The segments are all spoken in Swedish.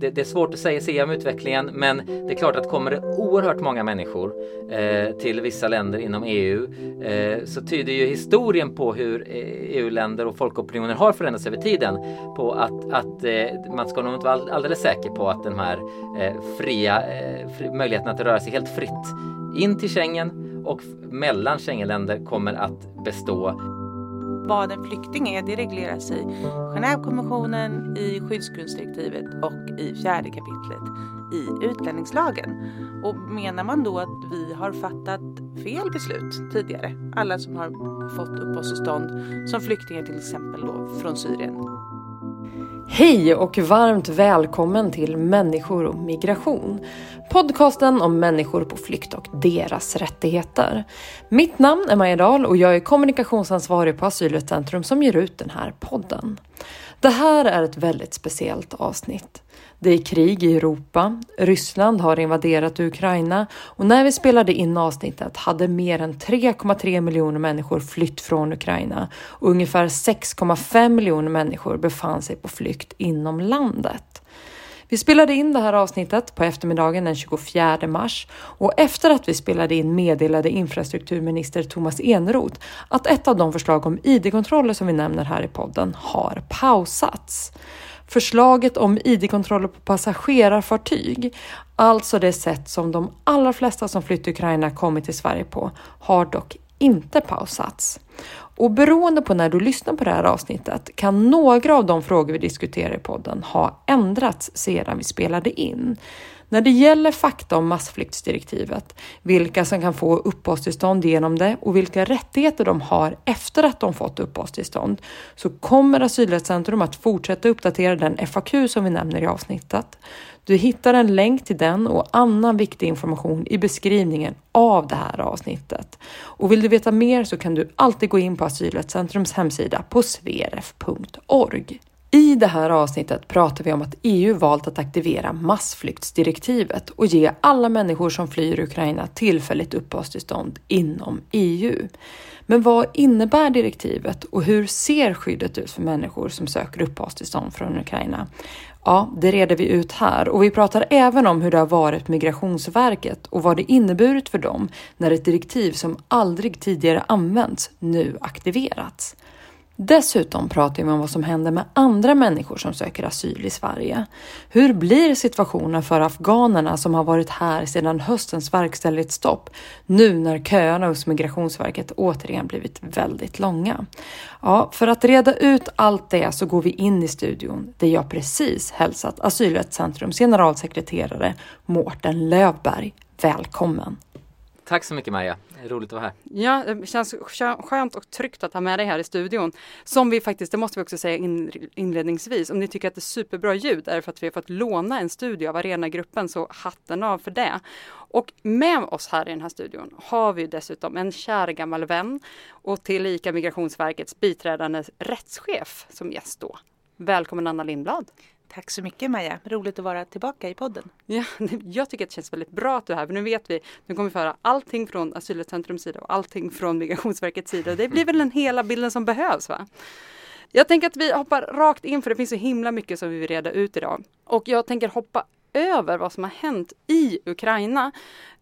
det, det, är svårt att säga, se om utvecklingen men det är klart att kommer det oerhört många människor eh, till vissa länder inom EU eh, så tyder ju historien på hur eh, e EU-länder och folkopinioner har förändrats över tiden på att, att eh, man ska nog inte vara alldeles säker på att den här eh, fria eh, fri, möjligheten att röra sig helt fritt in till Schengen och mellan Schengenländer kommer att bestå vad en flykting är, det regleras i Genèvekonventionen, i skyddsgrundsdirektivet och i fjärde kapitlet i utlänningslagen. Och menar man då att vi har fattat fel beslut tidigare, alla som har fått uppehållstillstånd som flyktingar till exempel då från Syrien, Hej och varmt välkommen till Människor och migration. Podcasten om människor på flykt och deras rättigheter. Mitt namn är Maja Dahl och jag är kommunikationsansvarig på Asylrättscentrum som ger ut den här podden. Det här är ett väldigt speciellt avsnitt. Det är krig i Europa, Ryssland har invaderat Ukraina och när vi spelade in avsnittet hade mer än 3,3 miljoner människor flytt från Ukraina och ungefär 6,5 miljoner människor befann sig på flykt inom landet. Vi spelade in det här avsnittet på eftermiddagen den 24 mars och efter att vi spelade in meddelade infrastrukturminister Thomas Eneroth att ett av de förslag om id-kontroller som vi nämner här i podden har pausats. Förslaget om id-kontroller på passagerarfartyg, alltså det sätt som de allra flesta som flytt till Ukraina kommit till Sverige på, har dock inte pausats. Och beroende på när du lyssnar på det här avsnittet kan några av de frågor vi diskuterar i podden ha ändrats sedan vi spelade in. När det gäller fakta om massflyktsdirektivet, vilka som kan få uppehållstillstånd genom det och vilka rättigheter de har efter att de fått uppehållstillstånd, så kommer Asylrättscentrum att fortsätta uppdatera den FAQ som vi nämner i avsnittet. Du hittar en länk till den och annan viktig information i beskrivningen av det här avsnittet. Och vill du veta mer så kan du alltid gå in på Asylrättscentrums hemsida på sveref.org. I det här avsnittet pratar vi om att EU valt att aktivera massflyktsdirektivet och ge alla människor som flyr Ukraina tillfälligt uppehållstillstånd inom EU. Men vad innebär direktivet och hur ser skyddet ut för människor som söker uppehållstillstånd från Ukraina? Ja, det reder vi ut här och vi pratar även om hur det har varit Migrationsverket och vad det inneburit för dem när ett direktiv som aldrig tidigare använts nu aktiverats. Dessutom pratar vi om vad som händer med andra människor som söker asyl i Sverige. Hur blir situationen för afghanerna som har varit här sedan höstens verkställighetsstopp nu när köerna hos Migrationsverket återigen blivit väldigt långa? Ja, för att reda ut allt det så går vi in i studion där jag precis hälsat Asylrättscentrums generalsekreterare Mårten Lövberg. Välkommen! Tack så mycket Maja, roligt att vara här. Ja, det känns skönt och tryggt att ha med dig här i studion. Som vi faktiskt, det måste vi också säga inledningsvis, om ni tycker att det är superbra ljud är det för att vi har fått låna en studio av Arenagruppen, så hatten av för det. Och med oss här i den här studion har vi dessutom en kär gammal vän och tillika Migrationsverkets biträdande rättschef som gäst då. Välkommen Anna Lindblad! Tack så mycket Maja, roligt att vara tillbaka i podden. Ja, jag tycker att det känns väldigt bra att du är här, för nu vet vi, nu kommer vi få höra allting från asylcentrums sida och allting från Migrationsverkets sida. Det blir väl den hela bilden som behövs va? Jag tänker att vi hoppar rakt in för det finns så himla mycket som vi vill reda ut idag. Och jag tänker hoppa över vad som har hänt i Ukraina.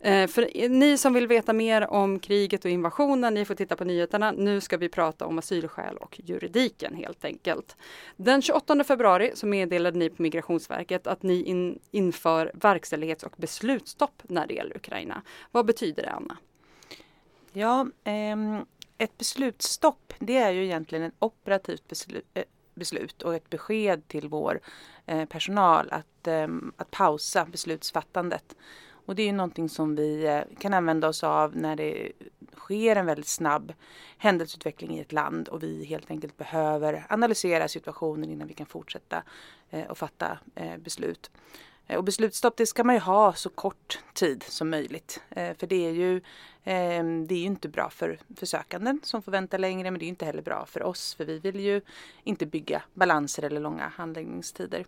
Eh, för ni som vill veta mer om kriget och invasionen, ni får titta på nyheterna. Nu ska vi prata om asylskäl och juridiken helt enkelt. Den 28 februari så meddelade ni på Migrationsverket att ni in, inför verkställighets och beslutsstopp när det gäller Ukraina. Vad betyder det Anna? Ja, ehm ett beslutsstopp det är ju egentligen ett operativt beslut, eh, beslut och ett besked till vår eh, personal att, ehm, att pausa beslutsfattandet. Och det är någonting som vi eh, kan använda oss av när det sker en väldigt snabb händelseutveckling i ett land och vi helt enkelt behöver analysera situationen innan vi kan fortsätta eh, och fatta beslut. Och beslutsstopp det ska man ju ha så kort tid som möjligt. För det är ju, Ehm, det är ju inte bra för, för sökanden som får vänta längre men det är inte heller bra för oss för vi vill ju inte bygga balanser eller långa handläggningstider.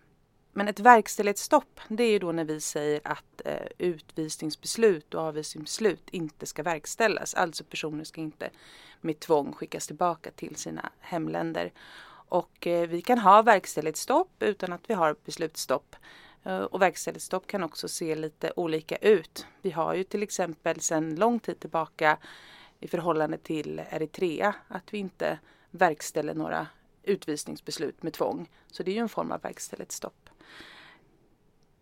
Men ett verkställighetsstopp det är ju då när vi säger att eh, utvisningsbeslut och avvisningsbeslut inte ska verkställas. Alltså personer ska inte med tvång skickas tillbaka till sina hemländer. Och eh, vi kan ha verkställighetsstopp utan att vi har beslutsstopp. Eh, och verkställighetsstopp kan också se lite olika ut. Vi har ju till exempel sedan lång tid tillbaka i förhållande till Eritrea att vi inte verkställer några utvisningsbeslut med tvång. Så det är ju en form av verkställighetsstopp.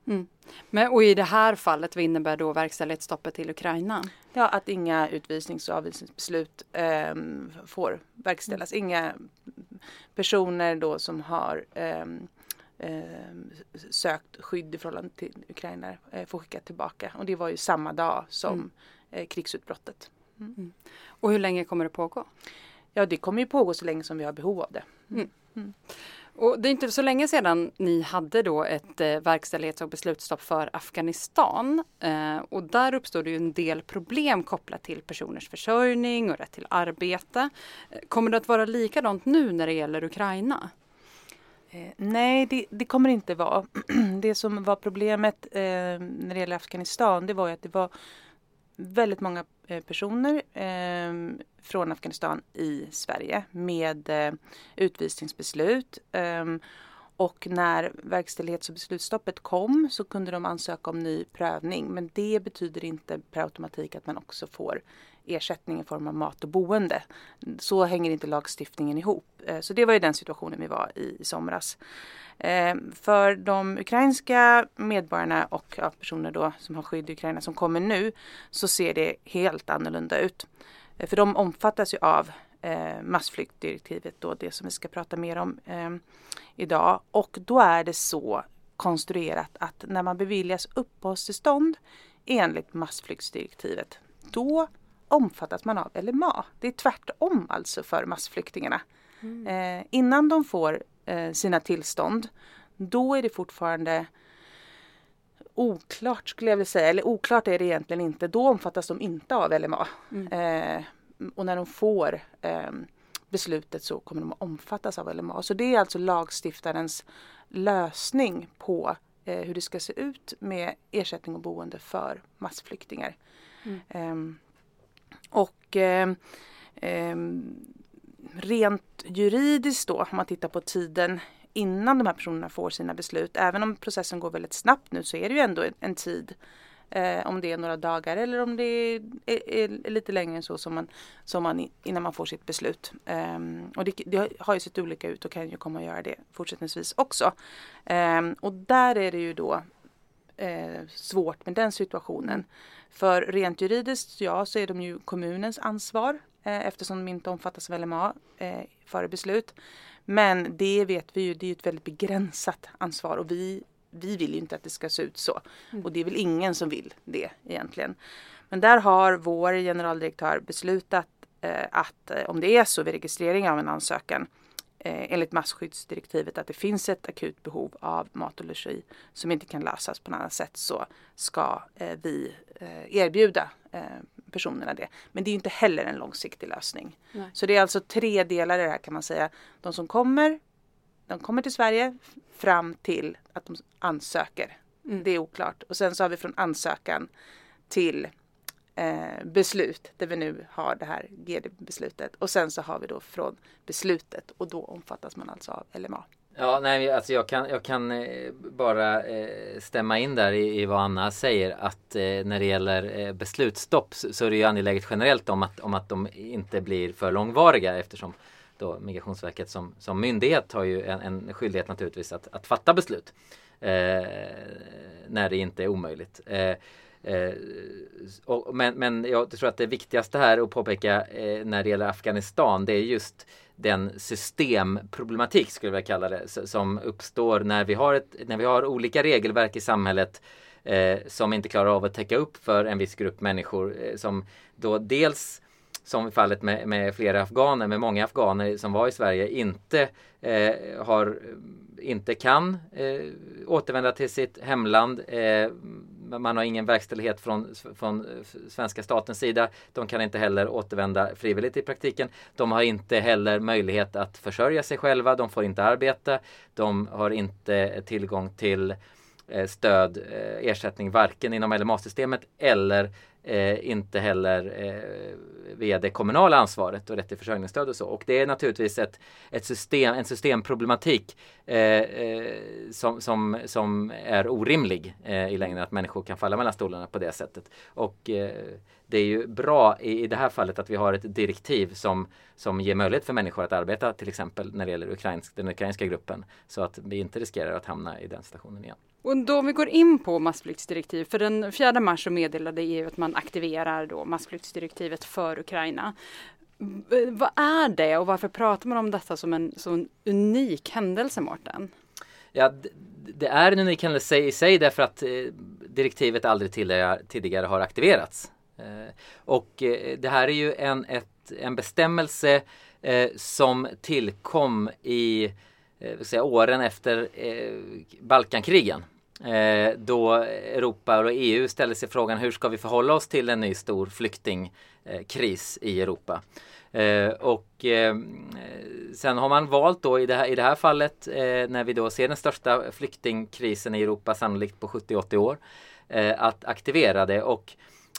Mm. Men, och i det här fallet, vad innebär då verkställighetsstoppet till Ukraina? Ja, att inga utvisnings och avvisningsbeslut eh, får verkställas. Mm. Inga personer då som har eh, sökt skydd i förhållande till Ukraina eh, får skicka tillbaka. Och det var ju samma dag som mm. Eh, krigsutbrottet. Mm. mm. Och hur länge kommer det pågå? Ja, det kommer ju pågå så länge som vi har behov av det. Mm. mm. Och det är inte så länge sedan ni hade då ett eh, verkställighets och beslutsstopp för Afghanistan. Eh, och där uppstod det ju en del problem kopplat till personers försörjning och rätt till arbete. Kommer det att vara likadant nu när det gäller Ukraina? Eh, nej, det, det, kommer inte vara. det som var problemet eh, när det gäller Afghanistan, det var ju att det var väldigt många eh, personer eh, från Afghanistan i Sverige med eh, utvisningsbeslut. Eh, och när verkställighets och beslutsstoppet kom så kunde de ansöka om ny prövning. Men det betyder inte per automatik att man också får ersättning i form av mat och boende. Så hänger inte lagstiftningen ihop. Eh, så det var ju den situationen vi var i i somras. Eh, för de ukrainska medborgarna och personer då som har skydd i Ukraina som kommer nu så ser det helt annorlunda ut. Eh, för de omfattas ju av massflyktdirektivet då, det som vi ska prata mer om idag. Och då är det så konstruerat att när man beviljas uppehållstillstånd enligt massflyktsdirektivet då omfattas man av LMA. Det är tvärtom alltså för massflyktingarna. Mm. Eh, innan de får eh, sina tillstånd då är det fortfarande oklart skulle jag vilja säga, eller oklart är det egentligen inte. Då omfattas de inte av LMA. Mm. Eh, och när de får eh, beslutet så kommer de att omfattas av LMA. Så det är alltså lagstiftarens lösning på eh, hur det ska se ut med ersättning och boende för massflyktingar. Mm. Ehm, och eh, eh, rent juridiskt då, om man tittar på tiden innan de här personerna får sina beslut, även om processen går väldigt snabbt nu så är det ju ändå en tid Eh, om det är några dagar eller om det är, är, är, lite längre än så som man, som man innan man får sitt beslut. Eh, och det, det, har ju sett olika ut och kan ju komma att göra det fortsättningsvis också. Eh, och där är det ju då eh, svårt med den situationen. För rent juridiskt, ja, så är de ju kommunens ansvar eh, eftersom de inte omfattas av LMA eh, före beslut. Men det vet vi ju, det är ett väldigt begränsat ansvar och vi, vi vill ju inte att det ska se ut så. Mm. Och det är väl ingen som vill det egentligen. Men där har vår generaldirektör beslutat eh, att eh, om det är så vid registrering av en ansökan eh, enligt masskyddsdirektivet att det finns ett akut behov av mat och logi som inte kan lösas på något annat sätt så ska eh, vi eh, erbjuda eh, personerna det. Men det är inte heller en långsiktig lösning. Nej. Så det är alltså tre delar i det här kan man säga. De som kommer, de kommer till Sverige fram till att de ansöker. Mm. Det är oklart. Och sen så har vi från ansökan till eh, beslut där vi nu har det här GD-beslutet och sen så har vi då från beslutet och då omfattas man alltså av LMA. Ja, nej, alltså jag kan, jag kan eh, bara eh, stämma in där i, i vad Anna säger att eh, när det gäller beslutsstopp så, så är det ju angeläget generellt om att, om att de inte blir för långvariga eftersom då Migrationsverket som, som myndighet har ju en, en skyldighet naturligtvis att, att fatta beslut eh, när det inte är omöjligt. Eh, Eh, och, men, men jag tror att det viktigaste här att påpeka eh, när det gäller Afghanistan det är just den systemproblematik skulle jag kalla det som uppstår när vi har, ett, när vi har olika regelverk i samhället eh, som inte klarar av att täcka upp för en viss grupp människor eh, som då dels som i fallet med, med flera afghaner, med många afghaner som var i Sverige, inte eh, har inte kan eh, återvända till sitt hemland. Eh, man har ingen verkställighet från, från svenska statens sida. De kan inte heller återvända frivilligt i praktiken. De har inte heller möjlighet att försörja sig själva. De får inte arbeta. De har inte tillgång till eh, stöd, eh, ersättning varken inom LMA-systemet eller eh, inte heller eh, via det kommunala ansvaret och rätt till försörjningsstöd och så. Och det är naturligtvis ett, ett system, en systemproblematik eh, eh, som, som, som är orimlig eh, i längden att människor kan falla mellan stolarna på det sättet. Och eh, det är ju bra i, i det här fallet att vi har ett direktiv som, som ger möjlighet för människor att arbeta till exempel när det gäller ukrainsk, den ukrainska gruppen så att vi inte riskerar att hamna i den situationen igen. Och då om vi går in på massflyktsdirektiv, för den 4 mars så meddelade EU att man aktiverar då massflyktsdirektivet för Ukraina. Vad är det och varför pratar man om detta som en sån unik händelse, Mårten? Ja, det är en unik händelse i sig därför att eh, direktivet aldrig tidigare har aktiverats. Eh, och eh, det här är ju en, ett, en bestämmelse som tillkom i eh, säga, åren efter eh, Balkankrigen. Eh, då Europa och EU ställde sig frågan hur ska vi förhålla oss till en ny stor flyktingkris eh, i Europa. Eh, och eh, sen har man valt då i det här, i det här fallet eh, när vi då ser den största flyktingkrisen i Europa sannolikt på 70-80 år eh, att aktivera det och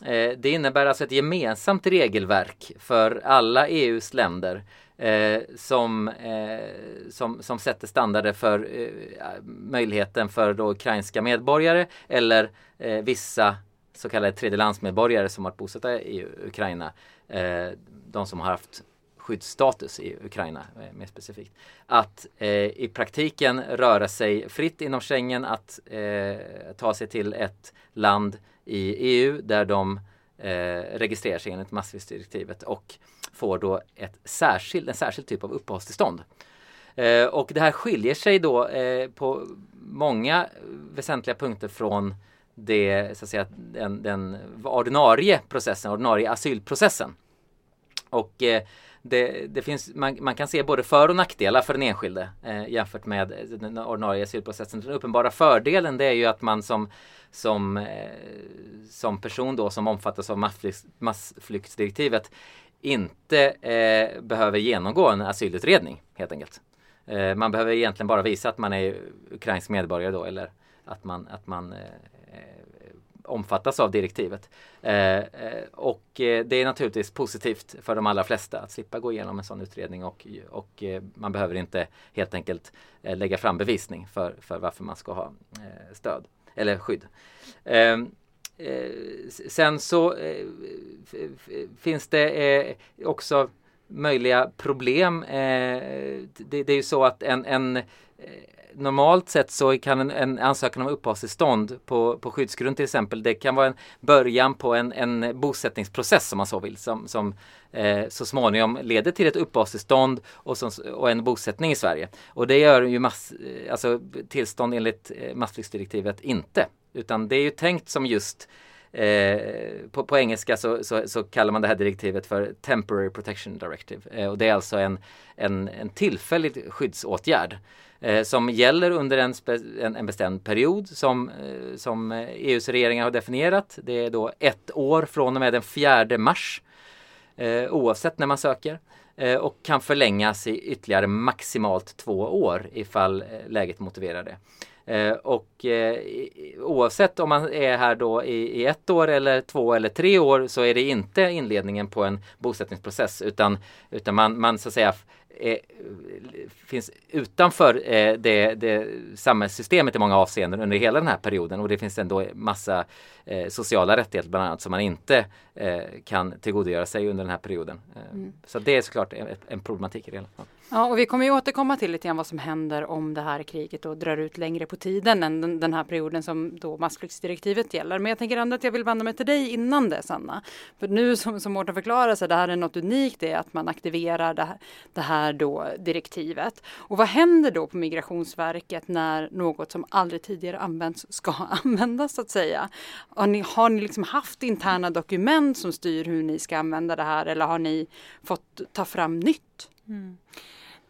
eh, det innebär alltså ett gemensamt regelverk för alla EUs länder eh, som, eh, som, som sätter standarder för eh, möjligheten för då ukrainska medborgare eller eh, vissa så kallade tredjelandsmedborgare som varit bosatta i Ukraina. Eh, de som har haft skyddsstatus i Ukraina eh, mer specifikt. Att eh, i praktiken röra sig fritt inom Schengen, att eh, ta sig till ett land i EU där de eh, registrerar sig enligt massvisdirektivet och får då ett särskild, en särskild typ av uppehållstillstånd. Eh, och det här skiljer sig då eh, på många väsentliga punkter från det, så att säga, den, den ordinarie processen, ordinarie asylprocessen. Och eh, det, det, finns, man, man, kan se både för och nackdelar för den enskilde eh, jämfört med den ordinarie asylprocessen. Den uppenbara fördelen det är ju att man som, som, eh, som person då som omfattas av massflykt, massflyktsdirektivet inte eh, behöver genomgå en asylutredning helt enkelt. Eh, man behöver egentligen bara visa att man är ukrainsk medborgare då eller att man, att man eh, omfattas av direktivet. Eh, eh och eh, det är naturligtvis positivt för de allra flesta att slippa gå igenom en sån utredning och, och eh, man behöver inte helt enkelt lägga fram bevisning för, för varför man ska ha stöd eller skydd. Ehm, Eh, sen så eh, finns det eh, också möjliga problem. Eh, det, det, är ju så att en, en eh, normalt sett så kan en, en, ansökan om uppehållstillstånd på, på skyddsgrund till exempel, det kan vara en början på en, en bosättningsprocess om man så vill, som, som eh, så småningom leder till ett uppehållstillstånd och, som, och en bosättning i Sverige. Och det gör ju mass, alltså tillstånd enligt massflyktsdirektivet inte. Utan det är ju tänkt som just Eh, på, på, engelska så, så, så, kallar man det här direktivet för Temporary Protection Directive. Eh, och det är alltså en, en, en tillfällig skyddsåtgärd eh, som gäller under en, en, en bestämd period som, eh, som EUs regeringar har definierat. Det är då ett år från och med den 4 mars eh, oavsett när man söker eh, och kan förlängas i ytterligare maximalt två år ifall eh, läget motiverar det. Eh, och eh, oavsett om man är här då i, i, ett år eller två eller tre år så är det inte inledningen på en bosättningsprocess utan, utan man, man så att säga är, finns utanför eh, det, det samhällssystemet i många avseenden under hela den här perioden och det finns ändå massa eh, sociala rättigheter bland annat som man inte eh, kan tillgodogöra sig under den här perioden. Eh, mm. Så det är såklart en, en problematik i det hela. Ja, och vi kommer ju återkomma till lite grann vad som händer om det här kriget då drar ut längre på tiden än den, den här perioden som då massflyktsdirektivet gäller. Men jag tänker ändå att jag vill vända mig till dig innan det, Sanna. För nu som, som Mårten förklarar så det här är något unikt, det är att man aktiverar det här, det här då direktivet. Och vad händer då på Migrationsverket när något som aldrig tidigare använts ska användas så att säga? Har ni, har ni liksom haft interna dokument som styr hur ni ska använda det här eller har ni fått ta fram nytt? Mm.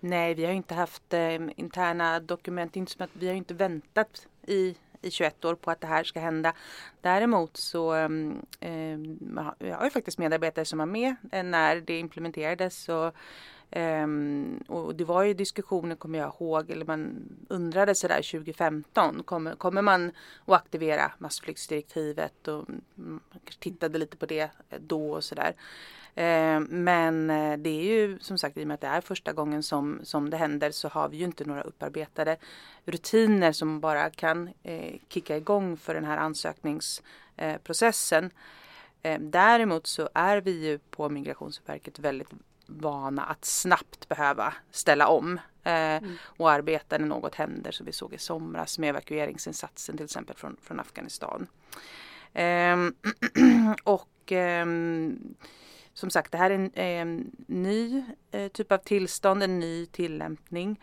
Nej, vi har inte haft eh, interna dokument. Inte som att vi har inte väntat i, i 21 år på att det här ska hända. Däremot så eh, jag har ju faktiskt medarbetare som var med när det implementerades. Och, eh, och det var ju diskussioner, kommer jag ihåg, eller man undrade sådär 2015, kommer, kommer man att aktivera massflyktsdirektivet? Och man tittade lite på det då och sådär. Uh, men eh, det är ju som sagt i och med att det är första gången som, som det händer så har vi ju inte några upparbetade rutiner som bara kan eh, kicka igång för den här ansökningsprocessen. Eh, däremot så är vi ju på Migrationsverket väldigt vana att snabbt behöva ställa om eh, mm. och arbeta när något händer som vi såg i somras med evakueringsinsatsen till exempel från, från Afghanistan. Eh, och eh, som sagt det här är en, en ny eh, typ av tillstånd, en ny tillämpning.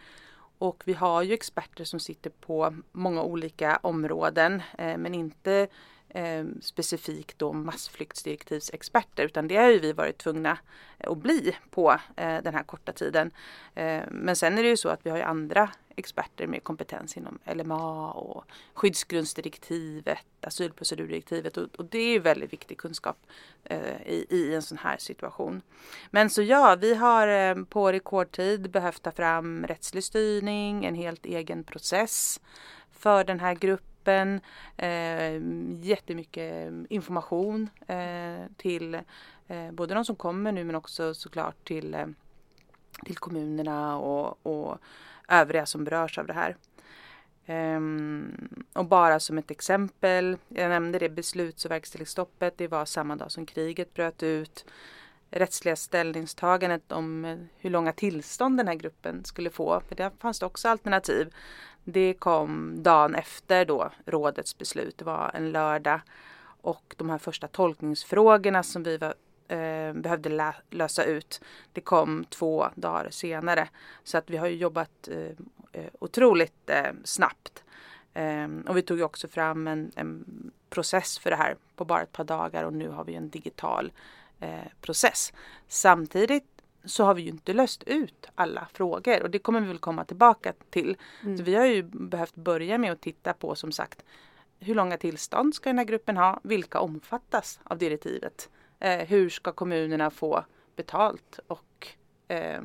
Och vi har ju experter som sitter på många olika områden eh, men inte eh, specifikt då massflyktsdirektivsexperter utan det har ju vi varit tvungna eh, att bli på eh, den här korta tiden. Eh, men sen är det ju så att vi har ju andra experter med kompetens inom LMA och skyddsgrundsdirektivet, asylprocedurdirektivet och, och det är väldigt viktig kunskap eh, i, i, en sån här situation. Men så ja, vi har eh, på rekordtid behövt ta fram rättslig styrning, en helt egen process för den här gruppen gruppen. Eh, jättemycket information eh, till eh, både de som kommer nu men också såklart till, eh, till kommunerna och, och övriga som berörs av det här. Um, och bara som ett exempel, jag nämnde det besluts och verkställighetsstoppet, det var samma dag som kriget bröt ut. Rättsliga ställningstagandet om eh, hur långa tillstånd den här gruppen skulle få, för där fanns det också alternativ. Det kom dagen efter då rådets beslut. Det var en lördag. Och de här första tolkningsfrågorna som vi var, eh, behövde lä lösa ut. Det kom två dagar senare. Så att vi har jobbat eh, eh, otroligt eh, snabbt. Ehm, och vi tog också fram en, en, process för det här på bara ett par dagar och nu har vi en digital eh, process. Samtidigt så har vi ju inte löst ut alla frågor och det kommer vi väl komma tillbaka till. Mm. Så vi har ju behövt börja med att titta på som sagt hur långa tillstånd ska den här gruppen ha? Vilka omfattas av direktivet? Eh, hur ska kommunerna få betalt och eh,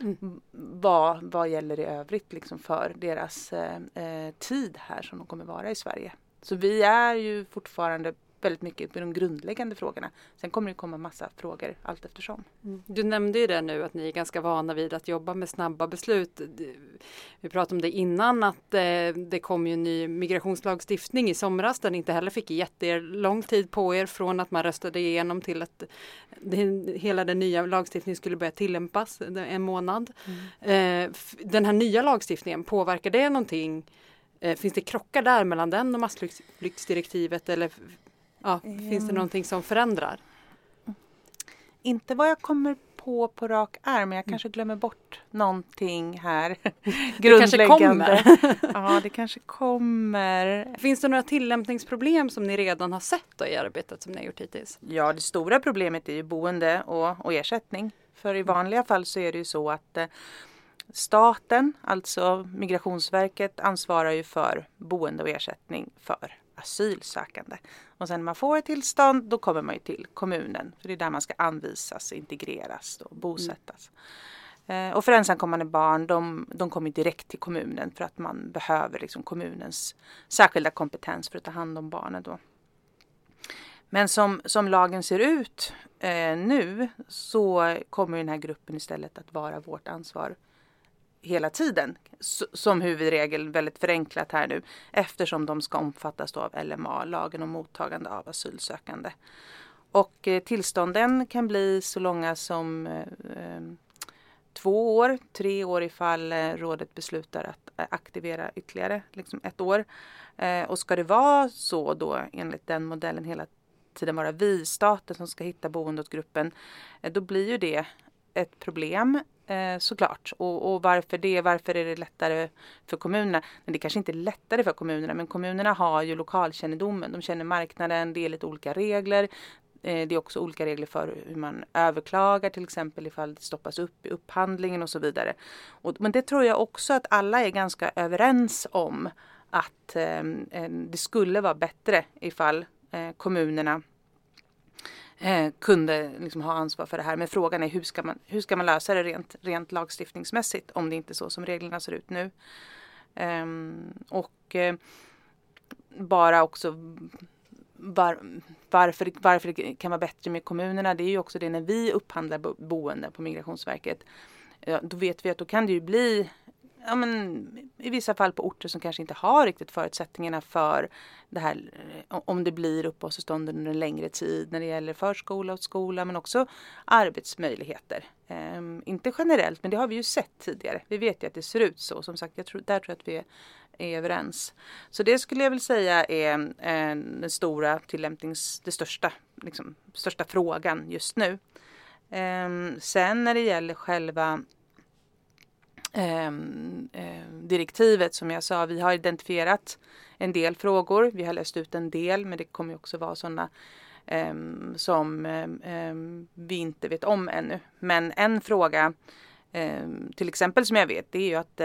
mm. vad, vad gäller i övrigt liksom för deras eh, eh, tid här som de kommer vara i Sverige? Så vi är ju fortfarande väldigt mycket på de grundläggande frågorna. Sen kommer det komma massa frågor allt eftersom. Mm. Du nämnde ju det nu att ni är ganska vana vid att jobba med snabba beslut. Vi pratade om det innan att eh, det kom ju en ny migrationslagstiftning i somras där ni inte heller fick jättelång tid på er från att man röstade igenom till att det, hela den nya lagstiftningen skulle börja tillämpas en månad. Mm. Eh, den här nya lagstiftningen, påverkar det någonting? Eh, finns det krockar där mellan den och massflyktsdirektivet eller Ja, mm. Finns det någonting som förändrar? Inte vad jag kommer på på rak arm, men jag mm. kanske glömmer bort någonting här. det kanske kommer. ja, det kanske kommer. Finns det några tillämpningsproblem som ni redan har sett i arbetet som ni har gjort hittills? Ja, det stora problemet är ju boende och, och ersättning. För i vanliga fall så är det ju så att eh, staten, alltså Migrationsverket, ansvarar ju för boende och ersättning för asylsökande. Och sen när man får ett tillstånd då kommer man ju till kommunen. För det är där man ska anvisas, integreras och bosättas. Mm. och för ensamkommande barn de, de kommer direkt till kommunen för att man behöver liksom kommunens särskilda kompetens för att ta hand om barnen då. Men som, som lagen ser ut eh, nu så kommer den här gruppen istället att vara vårt ansvar hela tiden som huvudregel väldigt förenklat här nu eftersom de ska omfattas av LMA, lagen om mottagande av asylsökande. Och eh, tillstånden kan bli så långa som eh, eh två år, tre år ifall eh, rådet beslutar att aktivera ytterligare liksom ett år. Eh, och ska det vara så då enligt den modellen hela tiden vara vi, staten, som ska hitta boende åt gruppen, då blir ju det ett problem eh, såklart. Och, och, varför det? Varför är det lättare för kommunerna? Men det kanske inte är lättare för kommunerna, men kommunerna har ju lokalkännedomen. De känner marknaden, det är lite olika regler. Eh, det är också olika regler för hur man överklagar till exempel ifall det stoppas upp i upphandlingen och så vidare. Och, men det tror jag också att alla är ganska överens om att eh, eh det skulle vara bättre ifall eh, kommunerna eh, kunde liksom ha ansvar för det här. Men frågan är hur ska man, hur ska man lösa det rent, rent lagstiftningsmässigt om det inte är så som reglerna ser ut nu. Eh, och eh, bara också var, varför, varför det kan vara bättre med kommunerna. Det är ju också det när vi upphandlar boende på Migrationsverket. Ja, då vet vi att då kan det ju bli ja, men, i vissa fall på orter som kanske inte har riktigt förutsättningarna för det här eh, om det blir uppehållstillstånd under en längre tid när det gäller förskola och skola men också arbetsmöjligheter. Um, inte generellt men det har vi ju sett tidigare. Vi vet ju att det ser ut så. Som sagt, jag tror, där tror jag att vi är, är överens. Så det skulle jag väl säga är eh, den stora tillämpnings, det största, liksom, största frågan just nu. Um, sen när det gäller själva eh, direktivet som jag sa, vi har identifierat en del frågor. Vi har läst ut en del men det kommer också vara sådana eh, som eh, vi inte vet om ännu. Men en fråga till exempel som jag vet det är ju att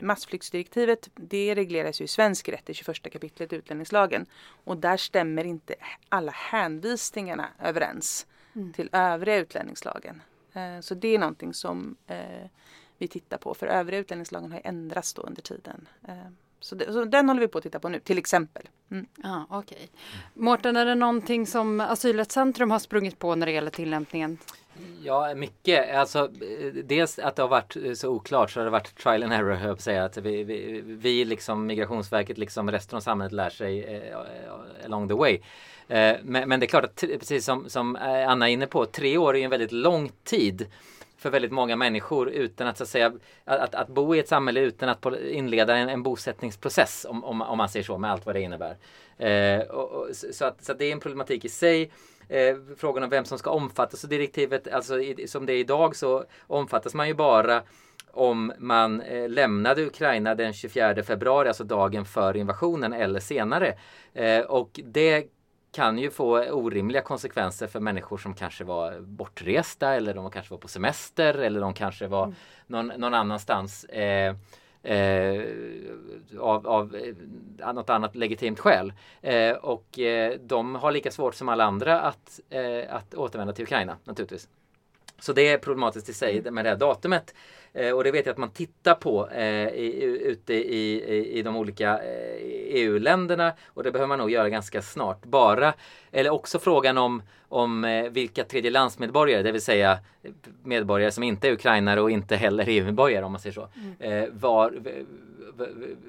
massflyktsdirektivet det regleras ju i svensk rätt i 21 kapitlet utlänningslagen. Och där stämmer inte alla hänvisningarna överens mm. till övriga utlänningslagen. Eh, så det är någonting som eh, vi tittar på. För övriga utlänningslagen har ändrats då under tiden. Eh, så, det, så, den håller vi på att titta på nu, till exempel. Mm. Ah, okay. Mårten, är det någonting som Asylrättscentrum har sprungit på när det gäller tillämpningen? Ja, mycket. Alltså, dels att det har varit så oklart så har det varit trial and error, jag säga. Att vi, vi, vi, liksom Migrationsverket, liksom resten av samhället lär sig eh, along the way. Eh, men, men, det är klart att precis som, som Anna är inne på, tre år är en väldigt lång tid för väldigt många människor utan att så att säga att, att bo i ett samhälle utan att inleda en, en bosättningsprocess om, om, om, man säger så med allt vad det innebär. Eh, och, och, så, att, så att det är en problematik i sig. Eh, frågan om vem som ska omfattas av direktivet, alltså i, som det är idag så omfattas man ju bara om man eh, lämnade Ukraina den 24 februari, alltså dagen för invasionen eller senare. Eh, och det kan ju få orimliga konsekvenser för människor som kanske var bortresta eller de kanske var på semester eller de kanske var mm. någon, någon annanstans eh, eh, av, av eh, något annat legitimt skäl. Eh, och eh, de har lika svårt som alla andra att, att återvända till Ukraina naturligtvis. Så det är problematiskt i sig mm. med det här datumet. Eh, och det vet jag att man tittar på eh, i, ute i, i, i de olika eh, EU-länderna och det behöver man nog göra ganska snart. Bara, eller också frågan om, om eh, vilka tredjelandsmedborgare, det vill säga medborgare som inte är ukrainare och inte heller EU-medborgare om man säger så. Mm. Var,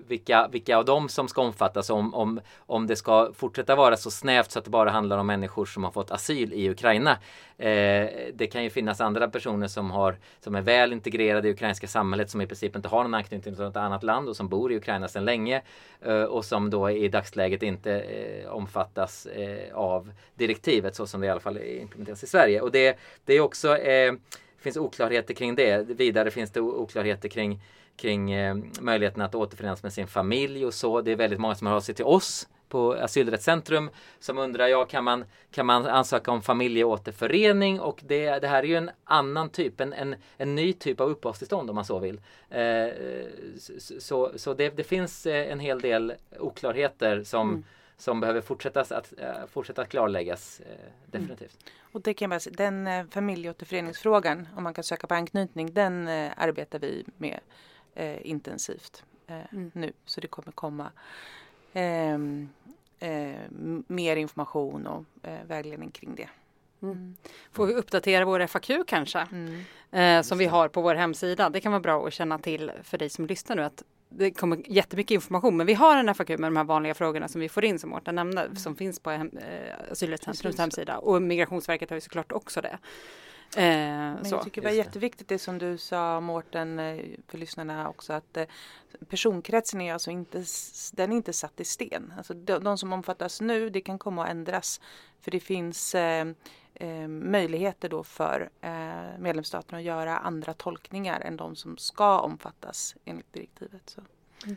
vilka, vilka av dem som ska omfattas om, om, om det ska fortsätta vara så snävt så att det bara handlar om människor som har fått asyl i Ukraina. Eh, det kan ju finnas andra personer som, har, som är väl integrerade i ukrainska samhället som i princip inte har någon anknytning till något annat land och som bor i Ukraina sedan länge eh, och som då i dagsläget inte eh, omfattas eh, av direktivet så som det i alla fall implementeras i Sverige. Och det, det är också eh, finns oklarheter kring det. Vidare finns det oklarheter kring kring eh, möjligheten att återförenas med sin familj och så. Det är väldigt många som har av sig till oss på Asylrättscentrum som undrar, ja kan man, kan man ansöka om familjeåterförening och det, det här är ju en annan typ, en, en, en ny typ av uppehållstillstånd om man så vill. Eh, så så det, det finns eh, en hel del oklarheter som mm som behöver fortsätta att, äh, fortsätta att klarläggas äh, definitivt. Mm. Och det kan jag säga, den äh, familjeåterföreningsfrågan, om man kan söka på anknytning, den äh, arbetar vi med eh, intensivt eh, mm. nu. Så det kommer komma ehm, eh, mer information och eh, vägledning kring det. Mm. mm. Får vi uppdatera vår FAQ kanske? Mm. Eh, som vi har på vår hemsida. Det kan vara bra att känna till för dig som lyssnar nu att det kommer jättemycket information men vi har en FAQ med de här vanliga frågorna som vi får in som Mårten nämnde mm. som finns på hem, eh, Asylrättscentrums hemsida och Migrationsverket har ju såklart också det. Eh, Men jag tycker det var jätteviktigt det som du sa Mårten eh, för lyssnarna också att eh, personkretsen är alltså inte, den är inte satt i sten. Alltså de, de som omfattas nu det kan komma att ändras för det finns eh, eh, möjligheter då för eh, medlemsstaterna att göra andra tolkningar än de som ska omfattas enligt direktivet. Så mm.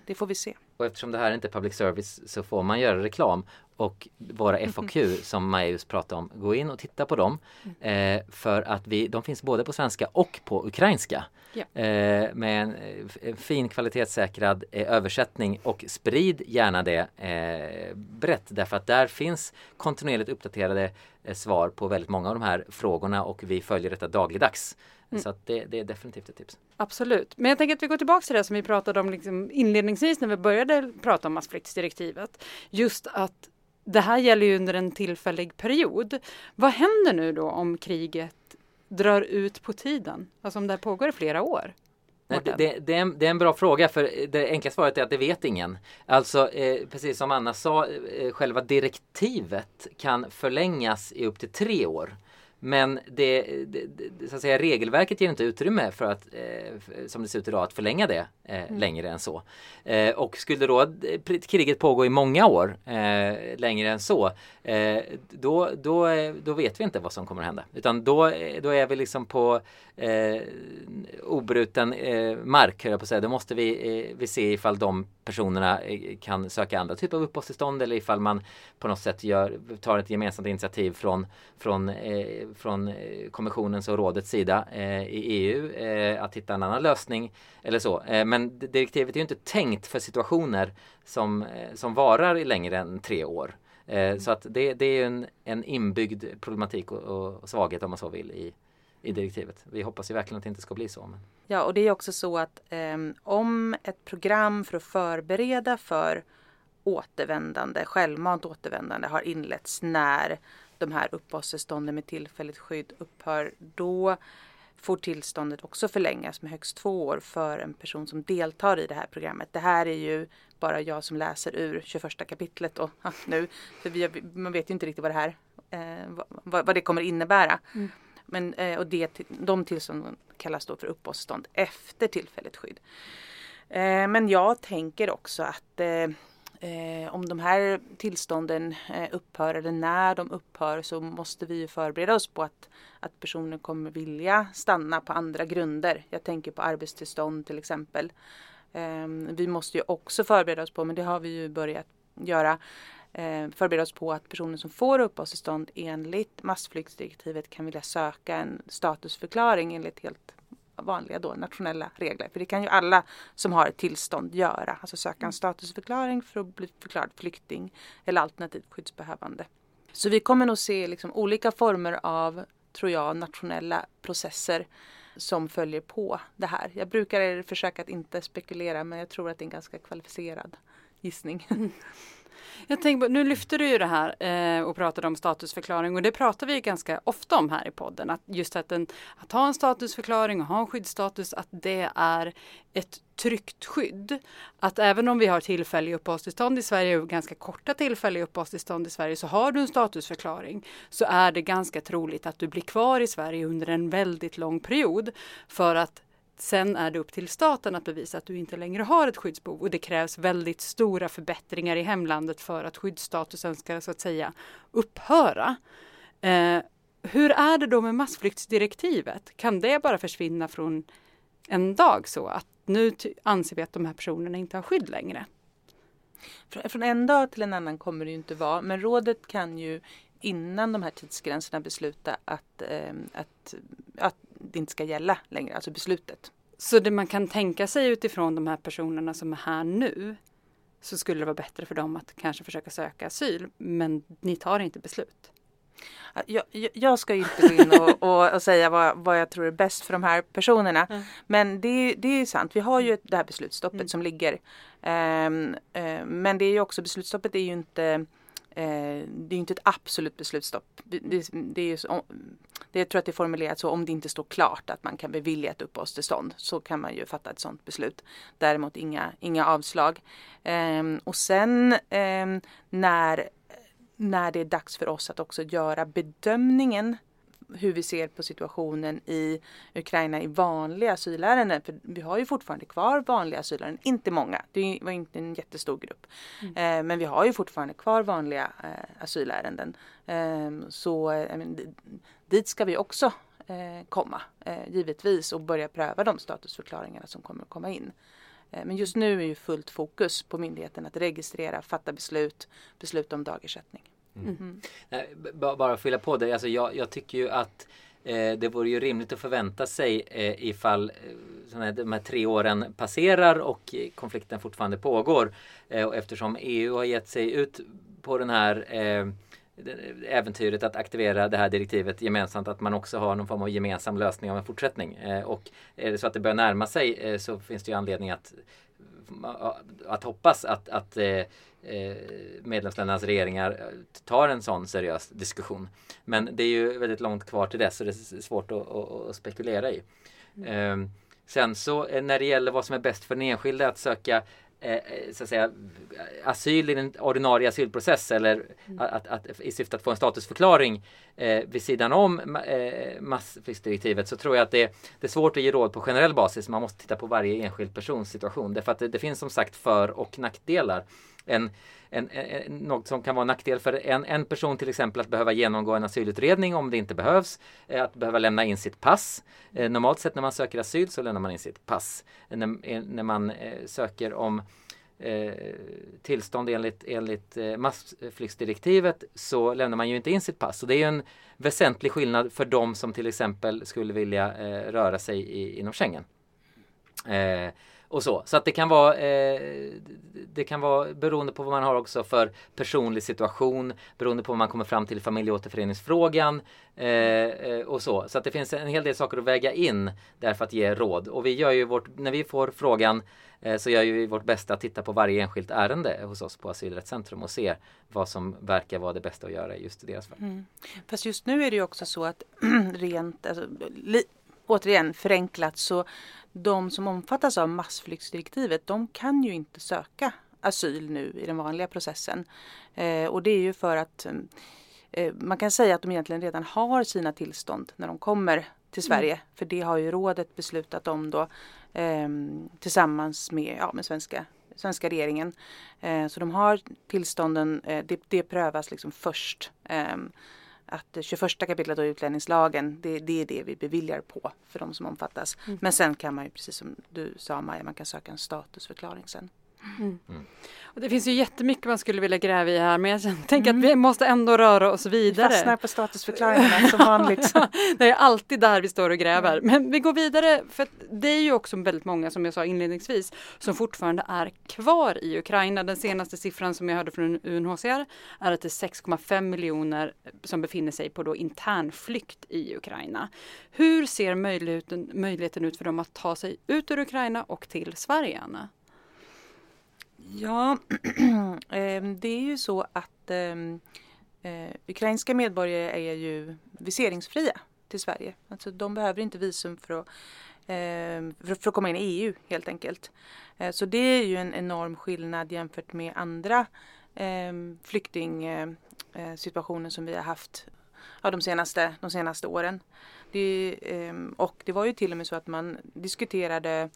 Det får vi se. och eftersom det här inte är public service så får man göra reklam och våra FAQ som Maja just pratade om, gå in och titta på dem. Eh, för att vi, de finns både på svenska och på ukrainska. Ja. Eh, med en, en fin kvalitetssäkrad eh, översättning och sprid gärna det eh, brett därför att där finns kontinuerligt uppdaterade eh, svar på väldigt många av de här frågorna och vi följer detta dagligdags. Så att det, det är definitivt ett tips. Absolut. Men jag tänker att vi går tillbaka till det som vi pratade om liksom inledningsvis när vi började prata om massflyktsdirektivet. Just att det här gäller ju under en tillfällig period. Vad händer nu då om kriget drar ut på tiden? Alltså om det här pågår i flera år? Nej? Det, det, är en, det är en bra fråga för det enkla svaret är att det vet ingen. Alltså eh, precis som Anna sa, eh, själva direktivet kan förlängas i upp till tre år. Men det, det, det, så att säga, regelverket ger inte utrymme för att, eh, som det ser ut idag, att förlänga det eh, längre än så. Eh, och skulle då eh, kriget pågå i många år, eh, längre än så, eh, då, då, då vet vi inte vad som kommer att hända. Utan då, då är vi liksom på obruten mark, höll jag på att säga. Då måste vi, vi se ifall de personerna eh, kan söka andra typer av uppehållstillstånd eller ifall man på något sätt gör, tar ett gemensamt initiativ från, från, eh, från eh, kommissionens och rådets sida eh, i EU eh, att hitta en annan lösning eller så. Eh, men direktivet är ju inte tänkt för situationer som, eh, som varar i längre än tre år. Eh, så att det, det är ju en, en inbyggd problematik och, och svaghet om man så vill i, i direktivet. Vi hoppas ju verkligen att det inte ska bli så. Men... Ja, och det är också så att ehm, om ett program för att förbereda för återvändande, självmant återvändande har inletts när de här uppehållstillstånden med tillfälligt skydd upphör, då får tillståndet också förlängas med högst två år för en person som deltar i det här programmet. Det här är ju bara jag som läser ur 21 kapitlet och, nu, för vi, man vet ju inte riktigt vad det här eh, vad, vad det kommer innebära. Men, eh, och det, de tillstånden kallas då för uppehållstillstånd efter tillfälligt skydd. Eh, men jag tänker också att eh, eh, om de här tillstånden eh, upphör eller när de upphör så måste vi ju förbereda oss på att, att personer kommer vilja stanna på andra grunder. Jag tänker på arbetstillstånd till exempel. Eh, vi måste ju också förbereda oss på, men det har vi ju börjat göra, eh, förbereda oss på att personer som får uppehållstillstånd enligt massflyktsdirektivet kan vilja söka en statusförklaring enligt helt vanliga då, nationella regler. För det kan ju alla som har ett tillstånd göra. Alltså söka en statusförklaring för att bli förklarad flykting eller alternativt skyddsbehövande. Så vi kommer nog se liksom olika former av, tror jag, nationella processer som följer på det här. Jag brukar försöka att inte spekulera men jag tror att det är en ganska kvalificerad gissning. Jag tänker på, nu lyfter du ju det här eh, och pratade om statusförklaring och det pratar vi ju ganska ofta om här i podden. Att just att, en, att ha en statusförklaring och ha en skyddsstatus, att det är ett tryggt skydd. Att även om vi har tillfälliga uppehållstillstånd i Sverige och ganska korta tillfälliga uppehållstillstånd i Sverige så har du en statusförklaring så är det ganska troligt att du blir kvar i Sverige under en väldigt lång period för att Sen är det upp till staten att bevisa att du inte längre har ett skyddsbehov och det krävs väldigt stora förbättringar i hemlandet för att skyddsstatusen ska så att säga upphöra. Eh, hur är det då med massflyktsdirektivet? Kan det bara försvinna från en dag så att nu anser vi att de här personerna inte har skydd längre? Från, en dag till en annan kommer det ju inte vara, men rådet kan ju innan de här tidsgränserna besluta att, eh, att, att det inte ska gälla längre, alltså beslutet. Så det man kan tänka sig utifrån de här personerna som är här nu så skulle det vara bättre för dem att kanske försöka söka asyl, men ni tar inte beslut. Jag, jag- ska ju inte gå in och, och, och säga vad, vad jag tror är bäst för de här personerna. Mm. Men det, är- det är sant, vi har ju ett- det här beslutsstoppet Mm. som ligger. Ehm, eh, men det är ju också, beslutsstoppet är ju inte Eh, det är ju inte ett absolut beslutsstopp. Det, det, det är ju så, det, jag tror att det är formulerat så om det inte står klart att man kan bevilja ett uppehållstillstånd så kan man ju fatta ett sådant beslut. Däremot inga, inga avslag. Ehm, och sen ehm, när när det är dags för oss att också göra bedömningen hur vi ser på situationen i Ukraina i vanliga asylärenden. För vi har ju fortfarande kvar vanliga asylärenden, inte många, det var inte en jättestor grupp. Eh, men vi har ju fortfarande kvar vanliga eh, asylärenden. Eh, så eh, men, dit ska vi också komma, givetvis, och börja pröva de statusförklaringarna som kommer att komma in. Men just nu är ju fullt fokus på myndigheten att registrera, fatta beslut, besluta om dagersättning. Mm. Mm. Bara fylla på det, alltså jag, jag tycker ju att eh, det vore ju rimligt att förvänta sig eh, ifall eh, här, de här tre åren passerar och konflikten fortfarande pågår. Eh, och eftersom EU har gett sig ut på den här eh, äventyret att aktivera det här direktivet gemensamt att man också har någon form av gemensam lösning av en fortsättning. Eh, och är det så att det börjar närma sig eh, så finns det ju anledning att, att hoppas att, att eh, medlemsländernas regeringar tar en sån seriös diskussion. Men det är ju väldigt långt kvar till dess så det är svårt att, att, spekulera i. Mm. Sen så när det gäller vad som är bäst för den enskilde att söka Eh, eh, så att säga, asyl i den ordinarie asylprocess eller mm. att, att, i syfte att få en statusförklaring eh, vid sidan om eh, massflyktsdirektivet så tror jag att det, det, är svårt att ge råd på generell basis. Man måste titta på varje enskild persons situation. Därför att det, det finns som sagt för och nackdelar. En, en, en, något som kan vara en nackdel för en, en person till exempel att behöva genomgå en asylutredning om det inte behövs. Eh, att behöva lämna in sitt pass. Eh, normalt sett när man söker asyl så lämnar man in sitt pass. Eh, när, när man söker om Eh, tillstånd enligt, enligt eh, massflyktsdirektivet så lämnar man ju inte in sitt pass. Så det är ju en väsentlig skillnad för de som till exempel skulle vilja eh, röra sig i, inom Schengen. Eh, och så. Så att det kan vara eh, Det kan vara beroende på vad man har också för personlig situation beroende på vad man kommer fram till i familjeåterföreningsfrågan eh, eh och så. Så att det finns en hel del saker att väga in därför att ge råd. Och vi gör ju vårt, när vi får frågan eh, så gör vi vårt bästa att titta på varje enskilt ärende hos oss på Asylrättscentrum och se vad som verkar vara det bästa att göra just i deras fall. Mm. Fast just nu är det ju också så att rent, alltså, återigen förenklat så de som omfattas av massflyktsdirektivet de kan ju inte söka asyl nu i den vanliga processen. Eh, och det är ju för att eh, man kan säga att de egentligen redan har sina tillstånd när de kommer till mm. Sverige. Mm. För det har ju rådet beslutat om då eh, tillsammans med, ja, med svenska, svenska regeringen. Eh, så de har tillstånden, eh, det, det prövas liksom först. Att 21 kapitlet av utlänningslagen, det, det, är det vi beviljar på för de som omfattas. Mm. Men sen kan man ju, precis som du sa Maja, man kan söka en statusförklaring sen. Mm. Mm. Och det finns ju jättemycket man skulle vilja gräva i här men jag tänker mm. att vi måste ändå röra oss vidare. Vi fastnar på statusförklaringarna som vanligt. det är alltid där vi står och gräver. Mm. Men vi går vidare för det är ju också väldigt många som jag sa inledningsvis som fortfarande är kvar i Ukraina. Den senaste siffran som jag hörde från UNHCR är att det är 6,5 miljoner som befinner sig på då internflykt i Ukraina. Hur ser möjligheten, möjligheten ut för dem att ta sig ut ur Ukraina och till Sverige, Anna? Ja, ehm, det är ju så att ehm, eh, ukrainska medborgare är ju viseringsfria till Sverige. Alltså de behöver inte visum för att, eh, för, för, att komma in i EU helt enkelt. Eh, så det är ju en enorm skillnad jämfört med andra ehm, eh, eh flyktingsituationer som vi har haft ja, de, senaste, de senaste åren. Det, och det var ju till och med så att man diskuterade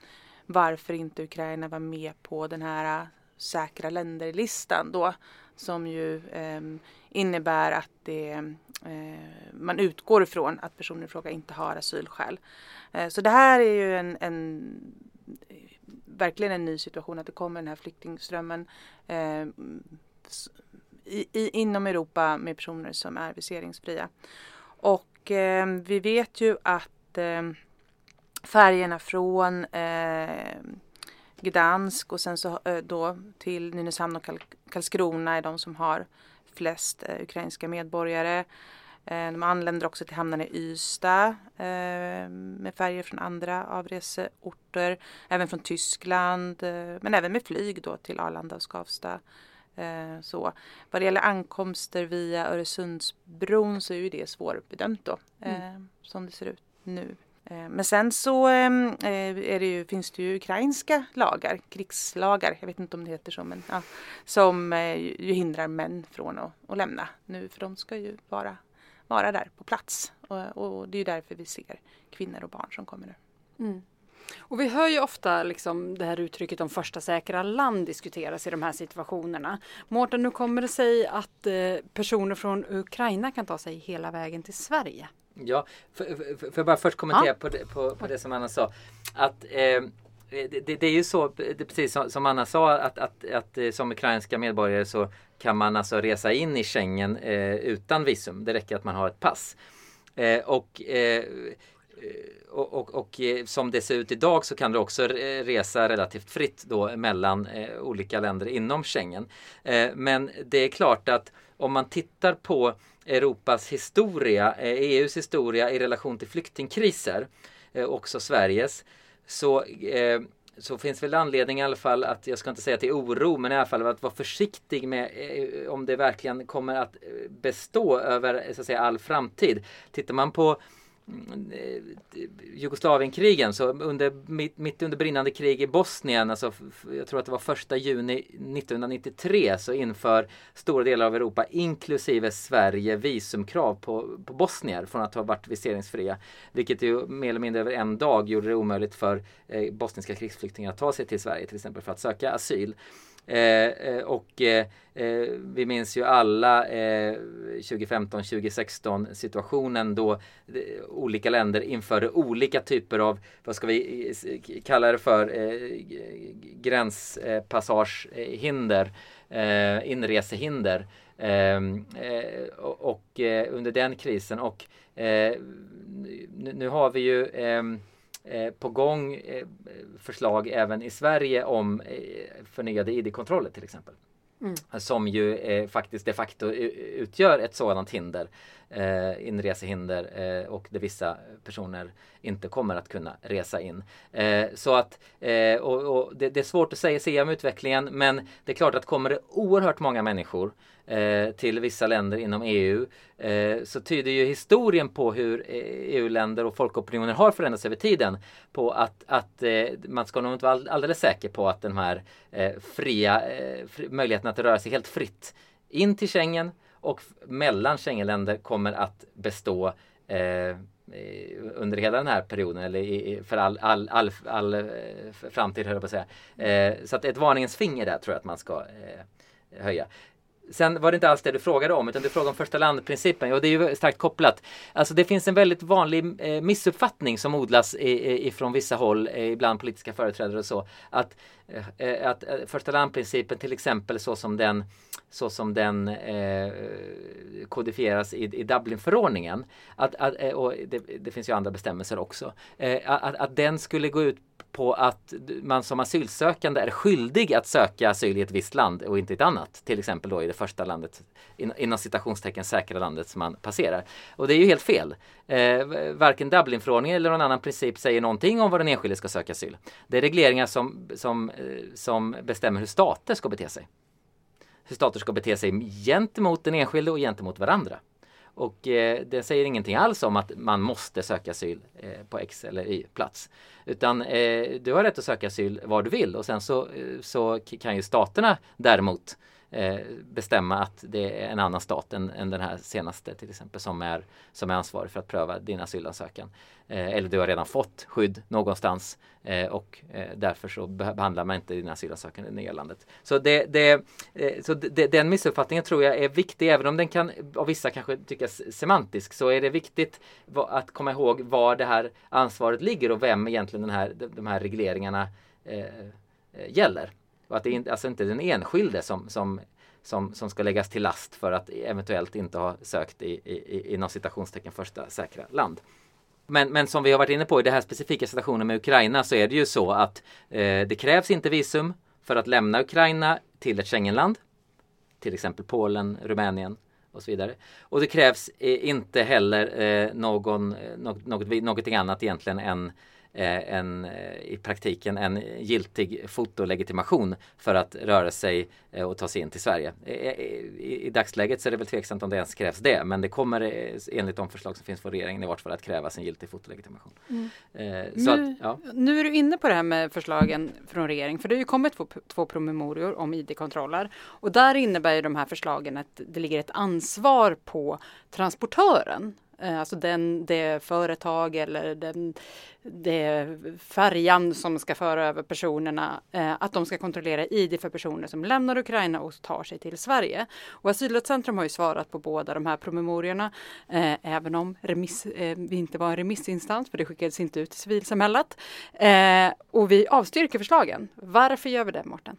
varför inte Ukraina var med på den här säkra länder-listan då som ju eh, innebär att det, eh, man utgår ifrån att personen i fråga inte har asylskäl. Eh, så det här är ju en, en, verkligen en ny situation att det kommer den här flyktingströmmen eh, i, i, inom Europa med personer som är viseringsfria. Och ehm, vi vet ju att ehm, färgerna från eh, Gdansk och sen så eh, då till Nynäshamn och Karlskrona är de som har flest eh, ukrainska medborgare. Eh, de anländer också till hamnarna i Ystad med färger från andra avreseorter, även från Tyskland, men även med flyg då till Arlanda och Skavsta. Så. Vad det gäller ankomster via Öresundsbron så är ju det svårbedömt då, mm. som det ser ut nu. Eh, men sen så ehm, eh, är det ju, finns det ju ukrainska lagar, krigslagar, jag vet inte om det heter så, men ja, som eh, ju hindrar män från att, att lämna nu, för de ska ju vara, vara där på plats. Och, och det är därför vi ser kvinnor och barn som kommer nu. Mm. Och vi hör ju ofta liksom det här uttrycket om första säkra land diskuteras i de här situationerna. Mårten, nu kommer det sig att personer från Ukraina kan ta sig hela vägen till Sverige? Ja, får jag bara först kommentera ja. på, det, på, på det som Anna sa. Att eh, det, det, är ju så, det, precis som, som, Anna sa, att, att, att, att som ukrainska medborgare så kan man alltså resa in i Schengen eh, utan visum. Det räcker att man har ett pass. Eh, och, eh, och, och, och, eh, som det ser ut idag så kan du också resa relativt fritt då mellan eh, olika länder inom Schengen. Eh, men det är klart att om man tittar på Europas historia, eh, e EUs historia i relation till flyktingkriser, eh, också Sveriges, så eh, så finns väl anledning i alla fall att, jag ska inte säga till oro, men i alla fall att vara försiktig med om det verkligen kommer att bestå över så att säga, all framtid. Tittar man på Eh, Jugoslavienkrigen, så under, mitt, mitt, under brinnande krig i Bosnien, alltså, jag tror att det var första juni 1993, så inför stora delar av Europa, inklusive Sverige, visumkrav på, på bosnier från att ha varit viseringsfria. Vilket ju mer eller mindre över en dag gjorde det omöjligt för eh, bosniska krigsflyktingar att ta sig till Sverige till exempel för att söka asyl. Eh, eh, och eh, eh, vi minns ju alla eh, 2015-2016 situationen då olika länder införde olika typer av, vad ska vi kalla det för, gränspassagehinder, inresehinder. Ehm, och under den krisen och nu har vi ju Eh, på gång eh, förslag även i Sverige om eh, förnyade ID-kontroller till exempel. Mm. Som ju eh, faktiskt de facto utgör ett sådant hinder, eh, inresehinder eh, och där vissa personer inte kommer att kunna resa in. Eh, så att, eh, och, och det, det, är svårt att säga, se om utvecklingen men det är klart att kommer det oerhört många människor eh, till vissa länder inom EU eh, så tyder ju historien på hur eh, e EU-länder och folkopinioner har förändrats över tiden på att, att eh, man ska nog inte vara alldeles säker på att den här fria fri, möjligheten att röra sig helt fritt in till Schengen och mellan Schengenländer kommer att bestå under hela den här perioden eller i, för all, all, all, all framtid höll jag på att säga. Eh, så att ett varningens finger där tror jag att man ska eh, höja. Sen var det inte alls det du frågade om utan du frågade om första landprincipen och det är ju starkt kopplat. Alltså det finns en väldigt vanlig eh, missuppfattning som odlas ifrån vissa håll, eh, ibland politiska företrädare och så. Att, eh, eh att eh, första land-principen till exempel så som den, så som den eh, kodifieras i, i Dublinförordningen. Att, att, eh, och det, det, finns ju andra bestämmelser också. att, att den skulle gå ut på att man som asylsökande är skyldig att söka asyl i ett visst land och inte i ett annat. Till exempel då i det första landet, inom citationstecken säkra landet som man passerar. Och det är ju helt fel. Eh, varken Dublinförordningen eller någon annan princip säger någonting om var den enskilde ska söka asyl. Det är regleringar som, som, eh, som bestämmer hur stater ska bete sig. Hur stater ska bete sig gentemot den enskilde och gentemot varandra. Och eh, det säger ingenting alls om att man måste söka asyl eh, på X eller Y-plats. Utan eh, du har rätt att söka asyl var du vill och sen så, eh, så kan ju staterna däremot eh, bestämma att det är en annan stat än, än, den här senaste till exempel som är, som är ansvarig för att pröva din asylansökan. Eh, eller du har redan fått skydd någonstans eh, och eh, därför så behandlar man inte din asylansökan i det nya landet. Så, det, det eh, så det, den missuppfattningen tror jag är viktig även om den kan av vissa kanske tyckas semantisk så är det viktigt att komma ihåg var det här ansvaret ligger och vem egentligen den här, de här regleringarna eh, eh gäller. Och att det är alltså inte den enskilde som, som, som, som ska läggas till last för att eventuellt inte ha sökt i, i, inom citationstecken första säkra land. Men, men som vi har varit inne på i den här specifika situationen med Ukraina så är det ju så att eh, det krävs inte visum för att lämna Ukraina till ett Schengenland. Till exempel Polen, Rumänien och så vidare. Och det krävs eh, inte heller eh, någon, eh, något, något, någonting annat egentligen än Eh, en, eh, i praktiken en giltig fotolegitimation för att röra sig eh, och ta sig in till Sverige. I, I, dagsläget så är det väl tveksamt om det ens krävs det men det kommer enligt de förslag som finns från regeringen i vart fall att krävas en giltig fotolegitimation. Mm. Nu, att, ja. nu är du inne på det här med förslagen från regeringen för det har ju kommit två, två promemorior om id-kontroller och där innebär ju de här förslagen att det ligger ett ansvar på transportören Eh, Eh, alltså den, det företag eller den, det färjan som ska föra över personerna, eh, att de ska kontrollera ID för personer som lämnar Ukraina och tar sig till Sverige. Och Asylrättscentrum har ju svarat på båda de här promemoriorna, eh, även om remiss, vi inte var en remissinstans, för det skickades inte ut till civilsamhället. och vi avstyrker förslagen. Varför gör vi det, Mårten?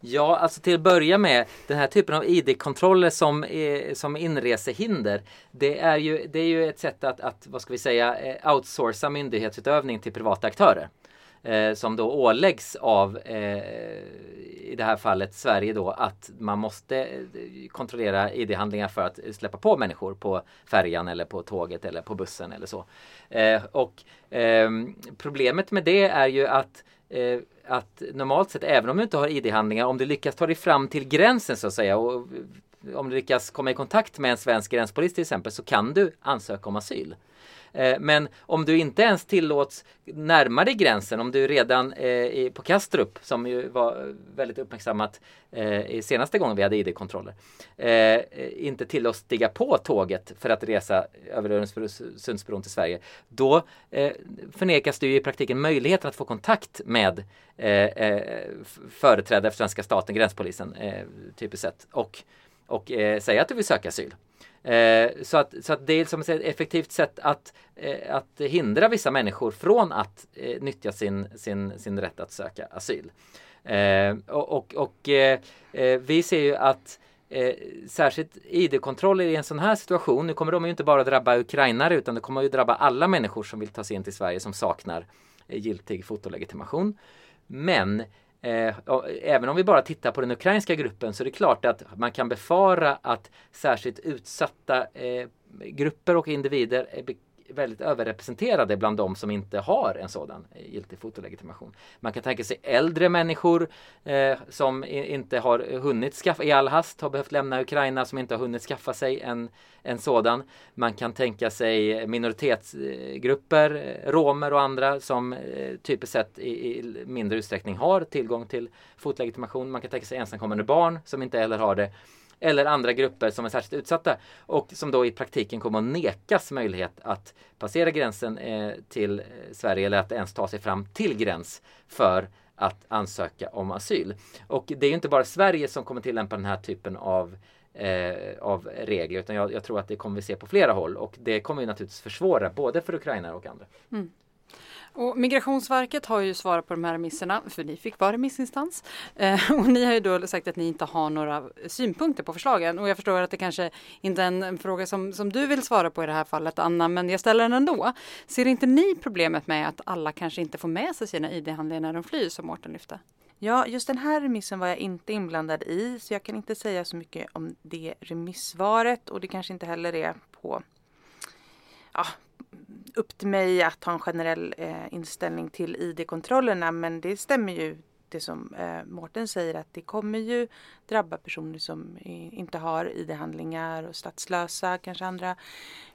Ja, alltså till att börja med, den här typen av ID-kontroller som, eh, som inresehinder, det är ju, det är ju ett sätt att, att, vad ska vi säga, eh, outsourca myndighetsutövning till privata aktörer. Eh, som då åläggs av, eh, i det här fallet Sverige då, att man måste eh, kontrollera ID-handlingar för att släppa på människor på färjan eller på tåget eller på bussen eller så. Eh, och ehm, problemet med det är ju att eh, att normalt sett, även om du inte har ID-handlingar, om du lyckas ta dig fram till gränsen så att säga och eh, om du lyckas komma i kontakt med en svensk gränspolis till exempel så kan du ansöka om asyl. Eh, men om du inte ens tillåts närma dig gränsen, om du redan eh, på Kastrup, som ju var väldigt uppmärksammat eh, senaste gången vi hade ID-kontroller, inte tillåts stiga på tåget för att resa över Öresundsbron till Sverige, då förnekas du i praktiken möjligheten att få kontakt med företrädare för svenska staten, gränspolisen, typiskt sett, och, och säga att du vill söka asyl. Eh, så, att, så att det är som ett effektivt sätt att, eh, att hindra vissa människor från att eh, nyttja sin, sin, sin rätt att söka asyl. Eh, och och, och eh, eh vi ser ju att Eh, särskilt ID-kontroller i en sån här situation, nu kommer de ju inte bara drabba ukrainare utan det kommer ju drabba alla människor som vill ta sig in till Sverige som saknar eh, giltig fotolegitimation. Men Eh, även om vi bara tittar på den ukrainska gruppen så är det klart att man kan befara att särskilt utsatta eh, grupper och individer väldigt överrepresenterade bland de som inte har en sådan giltig fotolegitimation. Man kan tänka sig äldre människor eh, som inte har hunnit skaffa, i all hast har behövt lämna Ukraina som inte har hunnit skaffa sig en, en sådan. Man kan tänka sig minoritetsgrupper, eh, romer och andra som eh, typiskt sett i, i mindre utsträckning har tillgång till fotlegitimation. Man kan tänka sig ensamkommande barn som inte heller har det eller andra grupper som är särskilt utsatta och som då i praktiken kommer att nekas möjlighet att passera gränsen eh, till Sverige eller att ens ta sig fram till gräns för att ansöka om asyl. Och det är inte bara Sverige som kommer tillämpa den här typen av eh, av regler utan jag, jag, tror att det kommer vi se på flera håll och det kommer ju naturligtvis försvåra både för ukrainare och andra. Mm. Och Migrationsverket har ju svarat på de här remisserna, för ni fick vara remissinstans. Eh, och ni har ju då sagt att ni inte har några synpunkter på förslagen. Och jag förstår att det kanske inte är en fråga som, som du vill svara på i det här fallet, Anna, men jag ställer den ändå. Ser inte ni problemet med att alla kanske inte får med sig sina ID-handlingar när de flyr, som Mårten lyfte? Ja, just den här remissen var jag inte inblandad i, så jag kan inte säga så mycket om det remissvaret och det kanske inte heller är på ja, upp till mig att ha en generell eh, inställning till ID-kontrollerna men det stämmer ju det som eh, Mårten säger att det kommer ju drabba personer som inte har ID-handlingar och statslösa, kanske andra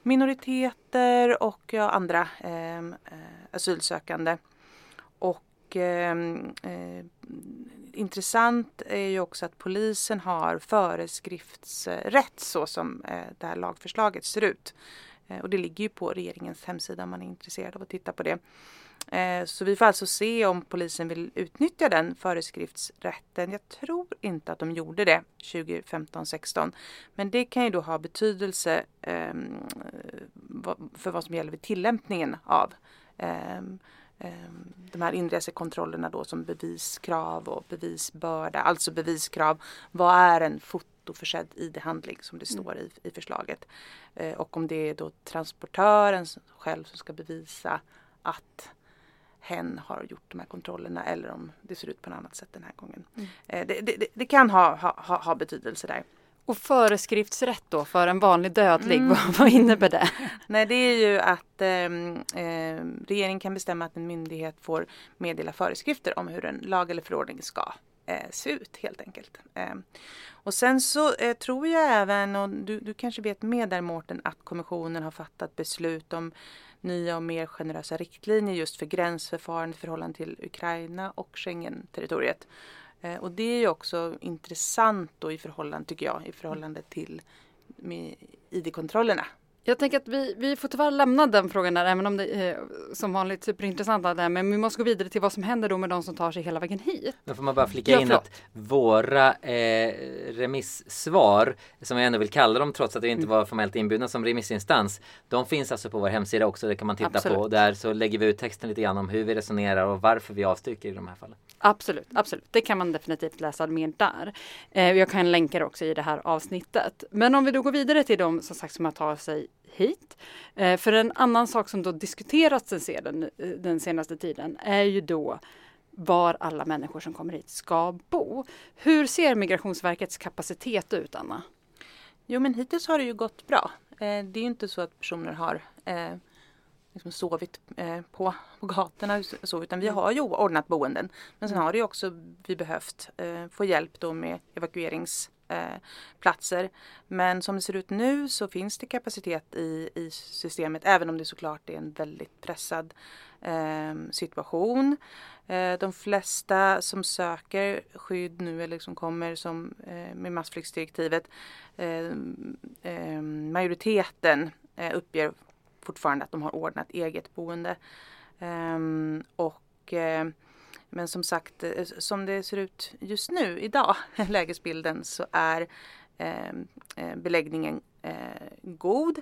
minoriteter och ja, andra ehm, eh, asylsökande. Och eh, eh, intressant är ju också att polisen har föreskriftsrätt så som eh, det här lagförslaget ser ut. Eh, och det ligger ju på regeringens hemsida om man är intresserad av att titta på det. Eh, så vi får alltså se om polisen vill utnyttja den föreskriftsrätten. Jag tror inte att de gjorde det 2015-16. Men det kan ju då ha betydelse ehm, för vad som gäller vid tillämpningen av ehm, ehm, de här inresekontrollerna då som beviskrav och bevisbörda. Alltså beviskrav. Vad är en fot fotoförsedd ID-handling som det mm. står i, i förslaget. Eh, och om det är då transportören själv som ska bevisa att hen har gjort de här kontrollerna eller om det ser ut på något annat sätt den här gången. Mm. Eh, det, det, det, kan ha, ha, ha betydelse där. Och föreskriftsrätt då för en vanlig dödlig, mm. vad, vad, innebär det? Nej det är ju att eh, eh, regeringen kan bestämma att en myndighet får meddela föreskrifter om hur en lag eller förordning ska eh, se ut helt enkelt. Eh, och sen så eh, tror jag även, och du, du kanske vet mer där Mårten, att kommissionen har fattat beslut om nya och mer generösa riktlinjer just för gränsförfarande i förhållande till Ukraina och Schengen-territoriet. Eh, och det är ju också intressant då i förhållande, tycker jag, i förhållande till ID-kontrollerna. Jag tänker att vi, vi får tyvärr lämna den frågan där, även om det är som vanligt superintressant där, men vi måste gå vidare till vad som händer då med de som tar sig hela vägen hit. Då får man bara flika ja, in att våra eh, remissvar, som jag ändå vill kalla dem trots att vi inte mm. var formellt inbjudna som remissinstans, de finns alltså på vår hemsida också, det kan man titta absolut. på. Där så lägger vi ut texten lite grann om hur vi resonerar och varför vi avstyrker i de här fallen. Absolut, absolut. Det kan man definitivt läsa mer där. Eh, jag kan länka det också i det här avsnittet. Men om vi då går vidare till de som sagt som har tagit sig hit. Eh, för en annan sak som då diskuterats den, sedan, eh, den senaste tiden är ju då var alla människor som kommer hit ska bo. Hur ser Migrationsverkets kapacitet ut, Anna? Jo, men hittills har det ju gått bra. Eh, det är ju inte så att personer har eh, liksom sovit eh, på, på gatorna så, utan vi har ju ordnat boenden. Men sen har det ju också vi behövt eh, få hjälp då med evakueringsplatser. Eh, Men som det ser ut nu så finns det kapacitet i, i systemet även om det såklart är en väldigt pressad eh, situation. Eh, de flesta som söker skydd nu eller som kommer som, eh, med massflyktsdirektivet, ehm, ehm, eh, majoriteten uppger fortfarande att de har ordnat eget boende. Um, och, uh, men som sagt, eh, som det ser ut just nu idag, lägesbilden, så är ehm, eh, beläggningen god.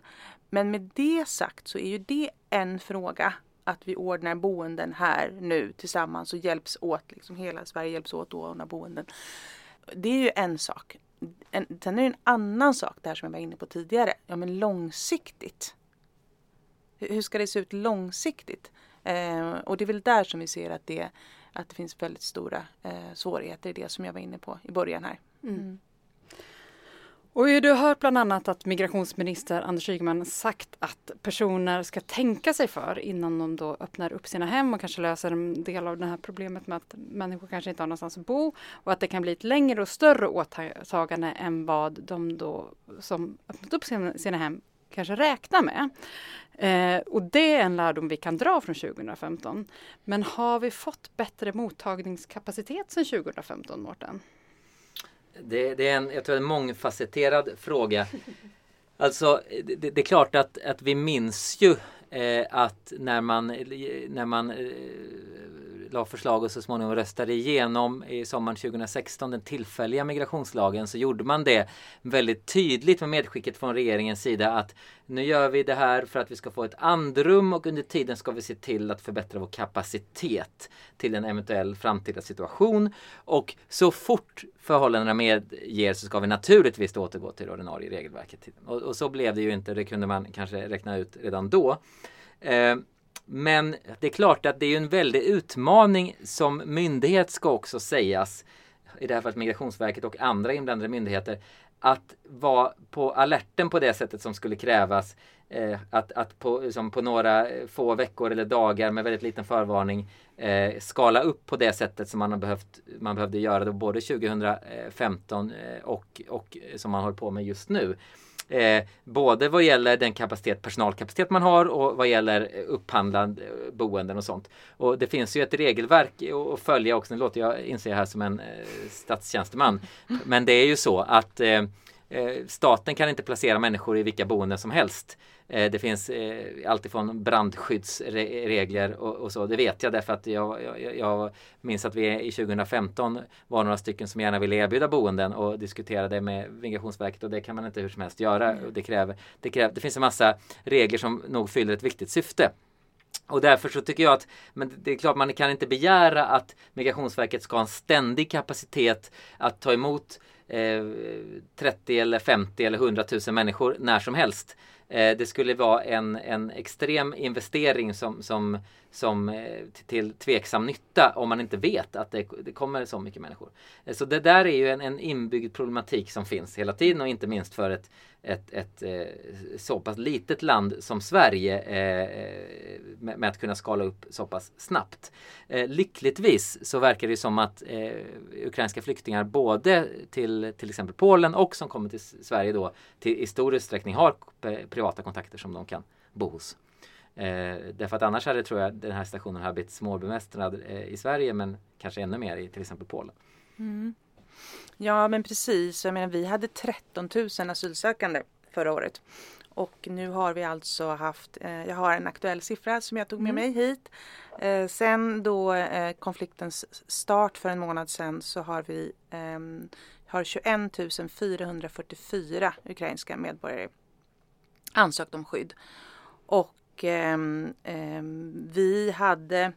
Men med det sagt så är ju det en fråga att vi ordnar boenden här nu tillsammans och hjälps åt, liksom hela Sverige hjälps åt att ordna boenden. Det är ju en sak. En, sen är det en annan sak, det här som jag var inne på tidigare. Ja men långsiktigt hur ska det se ut långsiktigt? Eh, och det är väl där som vi ser att det, att det finns väldigt stora eh, svårigheter i det som jag var inne på i början här. Mm. Mm. Och du har hört bland annat att migrationsminister Anders Ygeman sagt att personer ska tänka sig för innan de då öppnar upp sina hem och kanske löser en del av det här problemet med att människor kanske inte har någonstans att bo och att det kan bli ett längre och större åtagande än vad de då som öppnat upp sina, sina hem kanske räknar med. Eh, och det är en lärdom vi kan dra från 2015. Men har vi fått bättre mottagningskapacitet sedan 2015, Mårten? Det, det, är en, jag tror en mångfacetterad fråga. Alltså, det, det, är klart att, att vi minns ju eh, att när man, när man eh, la förslag och så småningom röstade igenom i sommaren 2016 den tillfälliga migrationslagen så gjorde man det väldigt tydligt med medskicket från regeringens sida att nu gör vi det här för att vi ska få ett andrum och under tiden ska vi se till att förbättra vår kapacitet till en eventuell framtida situation. Och så fort förhållandena medger så ska vi naturligtvis återgå till det ordinarie regelverket. Och, och, så blev det ju inte, det kunde man kanske räkna ut redan då. Eh, men det är klart att det är en väldig utmaning som myndighet ska också sägas, i det här fallet Migrationsverket och andra inblandade myndigheter, att vara på alerten på det sättet som skulle krävas. Eh, att att på, som på några få veckor eller dagar med väldigt liten förvarning eh, skala upp på det sättet som man, har behövt, man behövde göra då både 2015 eh, och, och som man håller på med just nu. Eh, både vad gäller den kapacitet, personalkapacitet man har och vad gäller eh, upphandlad eh, boenden och sånt. Och det finns ju ett regelverk att följa också. Nu låter jag inse här som en eh, statstjänsteman. Men det är ju så att eh, eh staten kan inte placera människor i vilka boenden som helst. Eh, det finns eh, alltifrån brandskyddsregler och, och, så. Det vet jag därför att jag, jag, jag, minns att vi i 2015 var några stycken som gärna ville erbjuda boenden och diskuterade med Migrationsverket och det kan man inte hur som helst göra. Mm. Det, kräver, det, kräver, det finns en massa regler som nog fyller ett viktigt syfte. Och därför så tycker jag att men det är klart man kan inte begära att Migrationsverket ska ha en ständig kapacitet att ta emot eh, 30 eller 50 eller 100 000 människor när som helst. Eh, det skulle vara en, en extrem investering som, som, som eh, till tveksam nytta om man inte vet att det, det kommer så mycket människor. Eh, så det där är ju en, en inbyggd problematik som finns hela tiden och inte minst för ett, ett, ett, eh, så pass litet land som Sverige eh, eh, med, med, att kunna skala upp så pass snabbt. Eh, lyckligtvis så verkar det som att eh, ukrainska flyktingar både till till exempel Polen och som kommer till Sverige då till, i stor utsträckning har privata kontakter som de kan bo hos. Eh, därför att annars hade tror jag den här stationen har blivit småbemästrad eh, i Sverige men kanske ännu mer i till exempel Polen. Mm. Ja men precis, jag menar vi hade 13 000 asylsökande förra året. Och nu har vi alltså haft, eh, jag har en aktuell siffra som jag tog med Mm. mig hit. Eh, sen då eh, konfliktens start för en månad sedan så har vi ehm, har 21 444 ukrainska medborgare ansökt om skydd. Och ehm, ehm, vi hade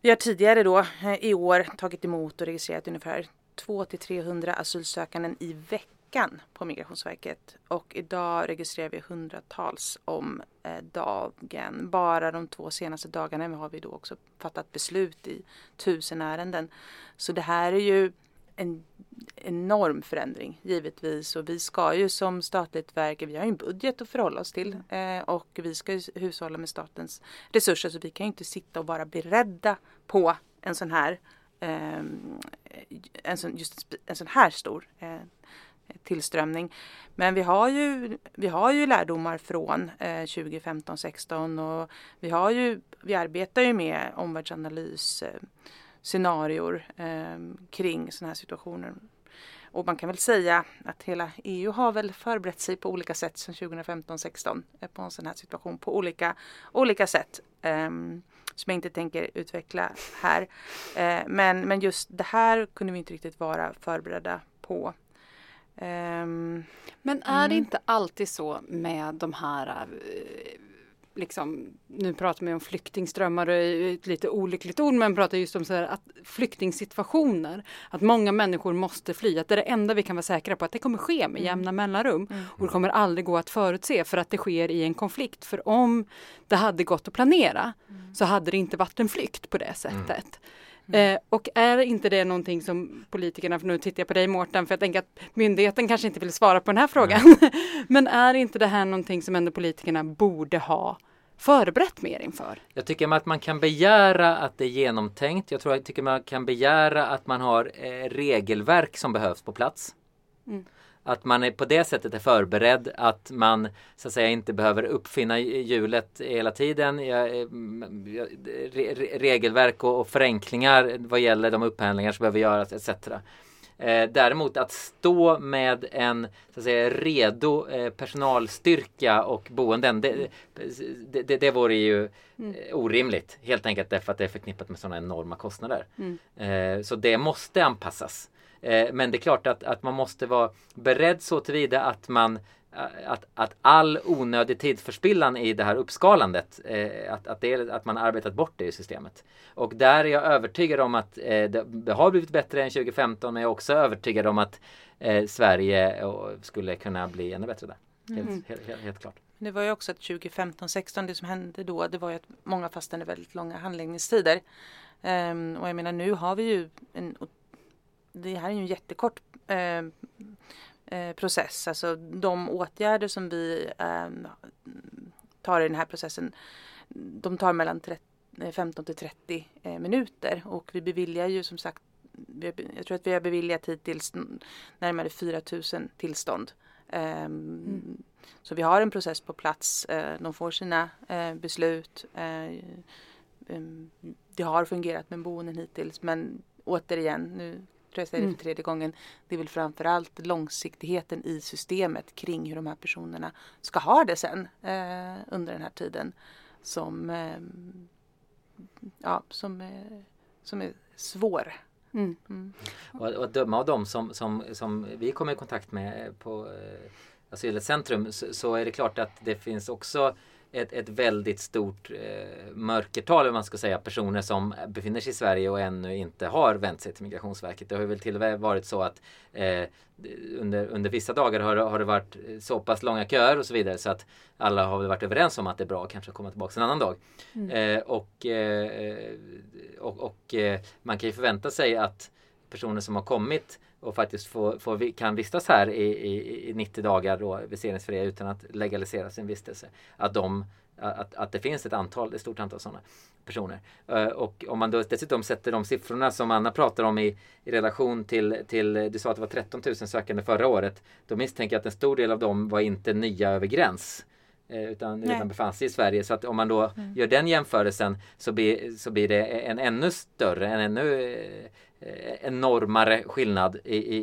vi har tidigare då eh, i år tagit emot och registrerat ungefär 200-300 asylsökanden i veckan på Migrationsverket. Och idag registrerar vi hundratals om eh, dagen. Bara de två senaste dagarna har vi då också fattat beslut i tusen ärenden. Så det här är ju en enorm förändring givetvis och vi ska ju som statligt verk, vi har ju en budget att förhålla oss till eh, och vi ska ju hushålla med statens resurser så vi kan ju inte sitta och vara beredda på en sån här eh, Ehm, en sån, just en sån här stor eh, tillströmning. Men vi har ju, vi har ju lärdomar från eh, 2015-16 och vi har ju, vi arbetar ju med omvärldsanalys eh, scenarior eh, kring sådana här situationer. Och man kan väl säga att hela EU har väl förberett sig på olika sätt sedan 2015-16 eh, på en sån här situation på olika, olika sätt. Eh, som jag inte tänker utveckla här. Eh, men, men just det här kunde vi inte riktigt vara förberedda på. Ehm, Men är det Mm. inte alltid så med de här eh, Liksom, nu pratar man om flyktingströmmar ett lite olyckligt ord men pratar just om så här att flyktingsituationer. Att många människor måste fly. Att det är det enda vi kan vara säkra på att det kommer ske med jämna mellanrum. Och det kommer aldrig gå att förutse för att det sker i en konflikt. För om det hade gått att planera så hade det inte varit en flykt på det sättet. Eh, och är inte det någonting som politikerna, för nu tittar jag på dig Mårten, för jag tänker att myndigheten kanske inte vill svara på den här frågan. Men är inte det här någonting som ändå politikerna borde ha förberett mer inför? Jag tycker att man kan begära att det är genomtänkt. Jag tror jag tycker man kan begära att man har eh, regelverk som behövs på plats. Mm. Att man är på det sättet är förberedd, att man så att säga inte behöver uppfinna hjulet hela tiden. Eh, mm, regelverk och, och förenklingar vad gäller de upphandlingar som behöver göras etc. Eh, däremot att stå med en så att säga, redo eh, personalstyrka och boenden, det, det, det, det vore ju eh, orimligt. Helt enkelt därför att det är förknippat med sådana enorma kostnader. Mm. Så det måste anpassas. Eh, men det är klart att, att man måste vara beredd så tillvida att man att, att all onödig tidsförspillan i det här uppskalandet, eh, att, att, det, att man arbetat bort det i systemet. Och där är jag övertygad om att eh, det, har blivit bättre än 2015 men jag är också övertygad om att eh, Sverige eh, skulle kunna bli ännu bättre där. Helt, Mm. helt, helt, helt klart. Det var ju också att 2015-16, det som hände då, det var ju att många fastnade väldigt långa handläggningstider. Ehm, och jag menar nu har vi ju en, det här är ju en jättekort ehm, eh, process. Alltså de åtgärder som vi ehm, tar i den här processen, de tar mellan 30, eh, 15 till 30 eh, minuter och vi beviljar ju som sagt jag tror att vi har beviljat hittills närmare 4 000 tillstånd. Ehm, Så vi har en process på plats. Eh, de får sina eh, beslut. Eh, em, det har fungerat med boenden hittills men återigen, nu tror jag säger det Mm. för tredje gången, det är väl framförallt långsiktigheten i systemet kring hur de här personerna ska ha det sen eh, under den här tiden som, ehm, ja, som, eh, som är svår. Mm. Mm. Och, och att döma av dem som, som, som vi kommer i kontakt med på eh, Asylcentrum så, så är det klart att det finns också ett, ett väldigt stort eh, mörkertal, om man ska säga, personer som befinner sig i Sverige och ännu inte har vänt sig till Migrationsverket. Det har väl till och med varit så att eh, under, under vissa dagar har, det- har det varit så pass långa köer och så vidare så att alla har väl varit överens om att det är bra att kanske komma tillbaka en annan dag. Eh, och, eh, och, och eh, man kan ju förvänta sig att personer som har kommit och faktiskt får, vi- kan vistas här i, i, i 90 dagar då viseringsfria utan att legalisera sin vistelse. Att, de, att, att det finns ett antal, ett stort antal sådana personer. Eh, Och om man då dessutom sätter de siffrorna som Anna pratar om i, i relation till, till, du sa att det var 13 000 sökande förra året. Då misstänker jag att en stor del av dem var inte nya över gräns. eh, Utan Nej. redan befann sig i Sverige. Så att om man då gör den jämförelsen så blir, så blir det en ännu större, en ännu enormare skillnad i, i,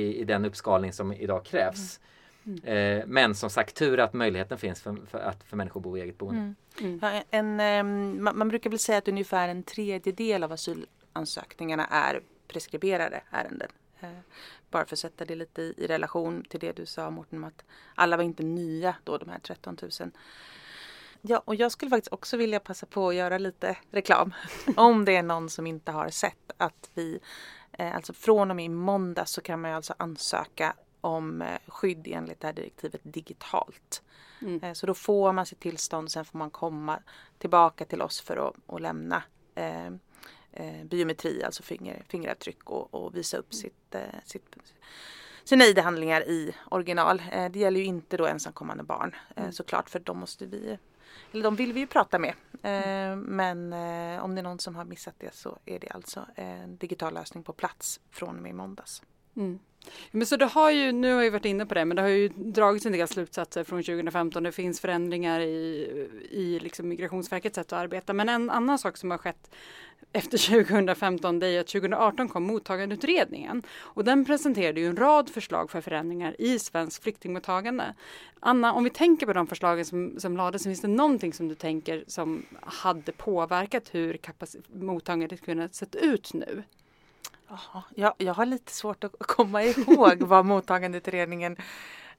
i, i den uppskalning som idag krävs. Mm. Eh, men som sagt tur att möjligheten finns för, för, att för människor bo i eget boende. Mm. Mm. Ja, en, en, man, man, brukar väl säga att ungefär en tredjedel av asylansökningarna är preskriberade ärenden. Eh, bara för att sätta det lite i, i, relation till det du sa Mårten att alla var inte nya då de här 13 000. Ja, och jag skulle faktiskt också vilja passa på att göra lite reklam. Om det är någon som inte har sett att vi, eh, alltså från och med i måndag så kan man alltså ansöka om eh, skydd enligt det här direktivet digitalt. Mm. Eh, så då får man sitt tillstånd, sen får man komma tillbaka till oss för att, att lämna eh, eh, biometri, alltså finger, fingeravtryck och, och visa upp sitt, eh, sitt sina ID-handlingar i original. Det gäller ju inte då ensamkommande barn mm. såklart för de måste vi eller de vill vi ju prata med. Mm. Men eh, om det är någon som har missat det så är det alltså en digital lösning på plats från och med måndags. Mm. Men så det har ju, nu har jag varit inne på det, men det har ju dragits en del slutsatser från 2015. Det finns förändringar i, i liksom Migrationsverkets sätt att arbeta. Men en annan sak som har skett efter 2015 det är att 2018 kom mottagandeutredningen och den presenterade ju en rad förslag för förändringar i svensk flyktingmottagande. Anna, om vi tänker på de förslagen som, som lades, finns det någonting som du tänker som hade påverkat hur mottagandet kunnat sett ut nu? Aha, jag, jag har lite svårt att komma ihåg vad mottagandeutredningen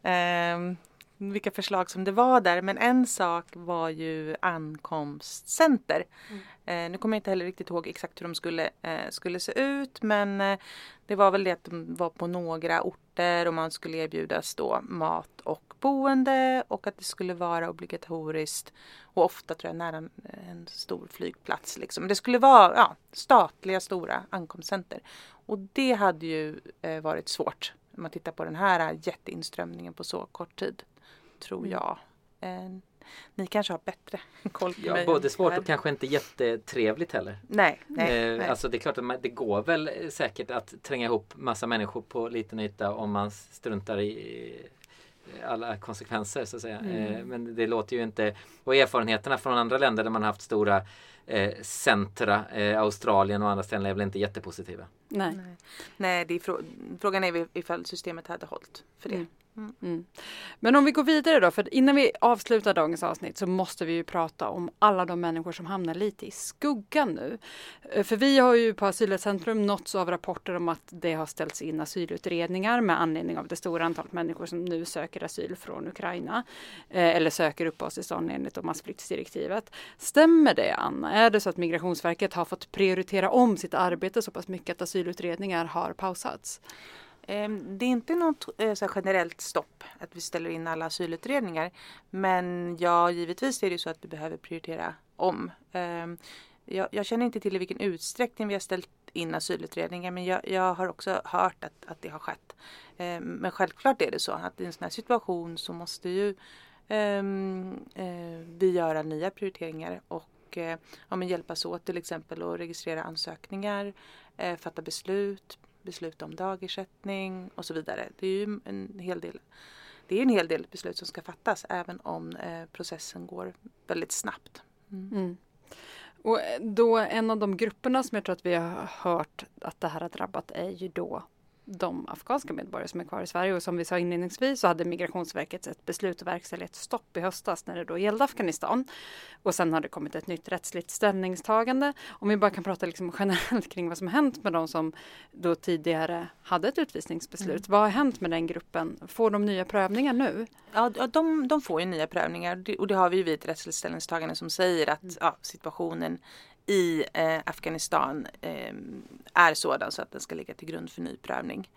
eh, vilka förslag som det var där. Men en sak var ju ankomstcenter. Mm. Eh, nu kommer jag inte heller riktigt ihåg exakt hur de skulle, eh, skulle se ut men eh, det var väl det att de var på några orter och man skulle erbjudas då mat och boende och att det skulle vara obligatoriskt och ofta tror jag nära en, stor flygplats. Liksom. Det skulle vara ja, statliga stora ankomstcenter och det hade ju eh, varit svårt om man tittar på den här jätteinströmningen på så kort tid tror mm. jag. Eh, ni kanske har bättre koll på ja, mig. Både svårt och kanske inte jättetrevligt heller. Nej, nej, eh, nej. Alltså det är klart att man, det går väl säkert att tränga ihop massa människor på liten yta om man struntar i alla konsekvenser så att säga. Mm. Eh, men det låter ju inte och erfarenheterna från andra länder där man haft stora eh, centra, eh, Australien och andra ställen är väl inte jättepositiva. Nej, nej, nej det är frå frågan är ifall systemet hade hållit för det. Mm. Mm. mm. Men om vi går vidare då, för innan vi avslutar dagens avsnitt så måste vi ju prata om alla de människor som hamnar lite i skuggan nu. Eh, för vi har ju på Asylcentrum nåtts av rapporter om att det har ställts in asylutredningar med anledning av det stora antalet människor som nu söker asyl från Ukraina. Eh, eller söker uppehållstillstånd enligt massflyktsdirektivet. Stämmer det Anna? Är det så att Migrationsverket har fått prioritera om sitt arbete så pass mycket att asylutredningar har pausats? Ehm, det är inte något eh, så generellt stopp att vi ställer in alla asylutredningar. Men ja, givetvis är det så att vi behöver prioritera om. Ehm, jag, jag känner inte till i vilken utsträckning vi har ställt in asylutredningar men jag, jag har också hört att, att det har skett. Ehm, men självklart är det så att i en sån här situation så måste ju eh, vi göra nya prioriteringar och eh, ja, men hjälpas åt till exempel att registrera ansökningar, fatta beslut, besluta om dagersättning och så vidare. Det är ju en hel del det är en hel del beslut som ska fattas även om eh, processen går väldigt snabbt. Mm. Mm. Och då en av de grupperna som jag tror att vi har hört att det här har drabbat är ju då de afghanska medborgare som är kvar i Sverige och som vi sa inledningsvis så hade Migrationsverket ett beslut att verkställa ett stopp i höstas när det då gällde Afghanistan. Och sen har det kommit ett nytt rättsligt ställningstagande. Om vi bara kan prata liksom generellt kring vad som hänt med de som då tidigare hade ett utvisningsbeslut. Mm. Vad har hänt med den gruppen? Får de nya prövningar nu? Ja, de, de får ju nya prövningar och det har vi ju vid ett rättsligt ställningstagande som säger att mm. ja, situationen i eh, Afghanistan eh, är sådan så att den ska ligga till grund för ny prövning.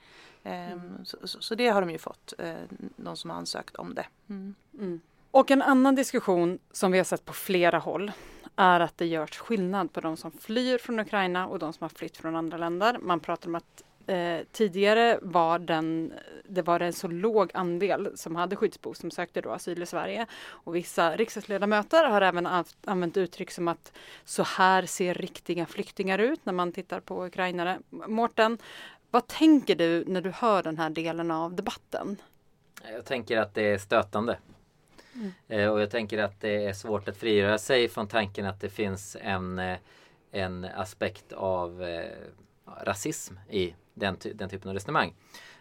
Eh, mm. så, så, så, det har de ju fått, eh, de som har ansökt om det. Mm. Mm. Och en annan diskussion som vi har sett på flera håll är att det görs skillnad på de som flyr från Ukraina och de som har flytt från andra länder. Man pratar om att Eh, tidigare var den, det var en så låg andel som hade skyddsbehov som sökte då asyl i Sverige. Och vissa riksdagsledamöter har även använt uttryck som att så här ser riktiga flyktingar ut när man tittar på ukrainare. Mårten, vad tänker du när du hör den här delen av debatten? Jag tänker att det är stötande. Mm. Eh, och jag tänker att det är svårt att frigöra sig från tanken att det finns en, eh, en aspekt av eh, rasism i den, den typen av resonemang.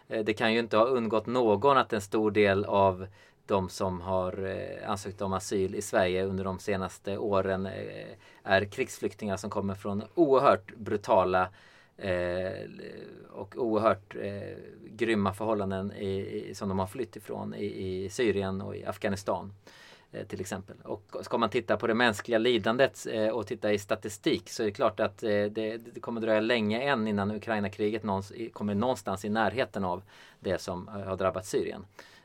Eh, det kan ju inte ha undgått någon att en stor del av de som har eh, ansökt om asyl i Sverige under de senaste åren eh, är krigsflyktingar som kommer från oerhört brutala och oerhört grymma förhållanden i, som de har flytt ifrån i, i Syrien och i Afghanistan. Eh, till exempel. Och ska man titta på det mänskliga lidandet eh, och titta i statistik så är det klart att eh, det, det kommer dröja länge än innan Ukraina-kriget kommer någonstans i närheten av det som har drabbat Syrien.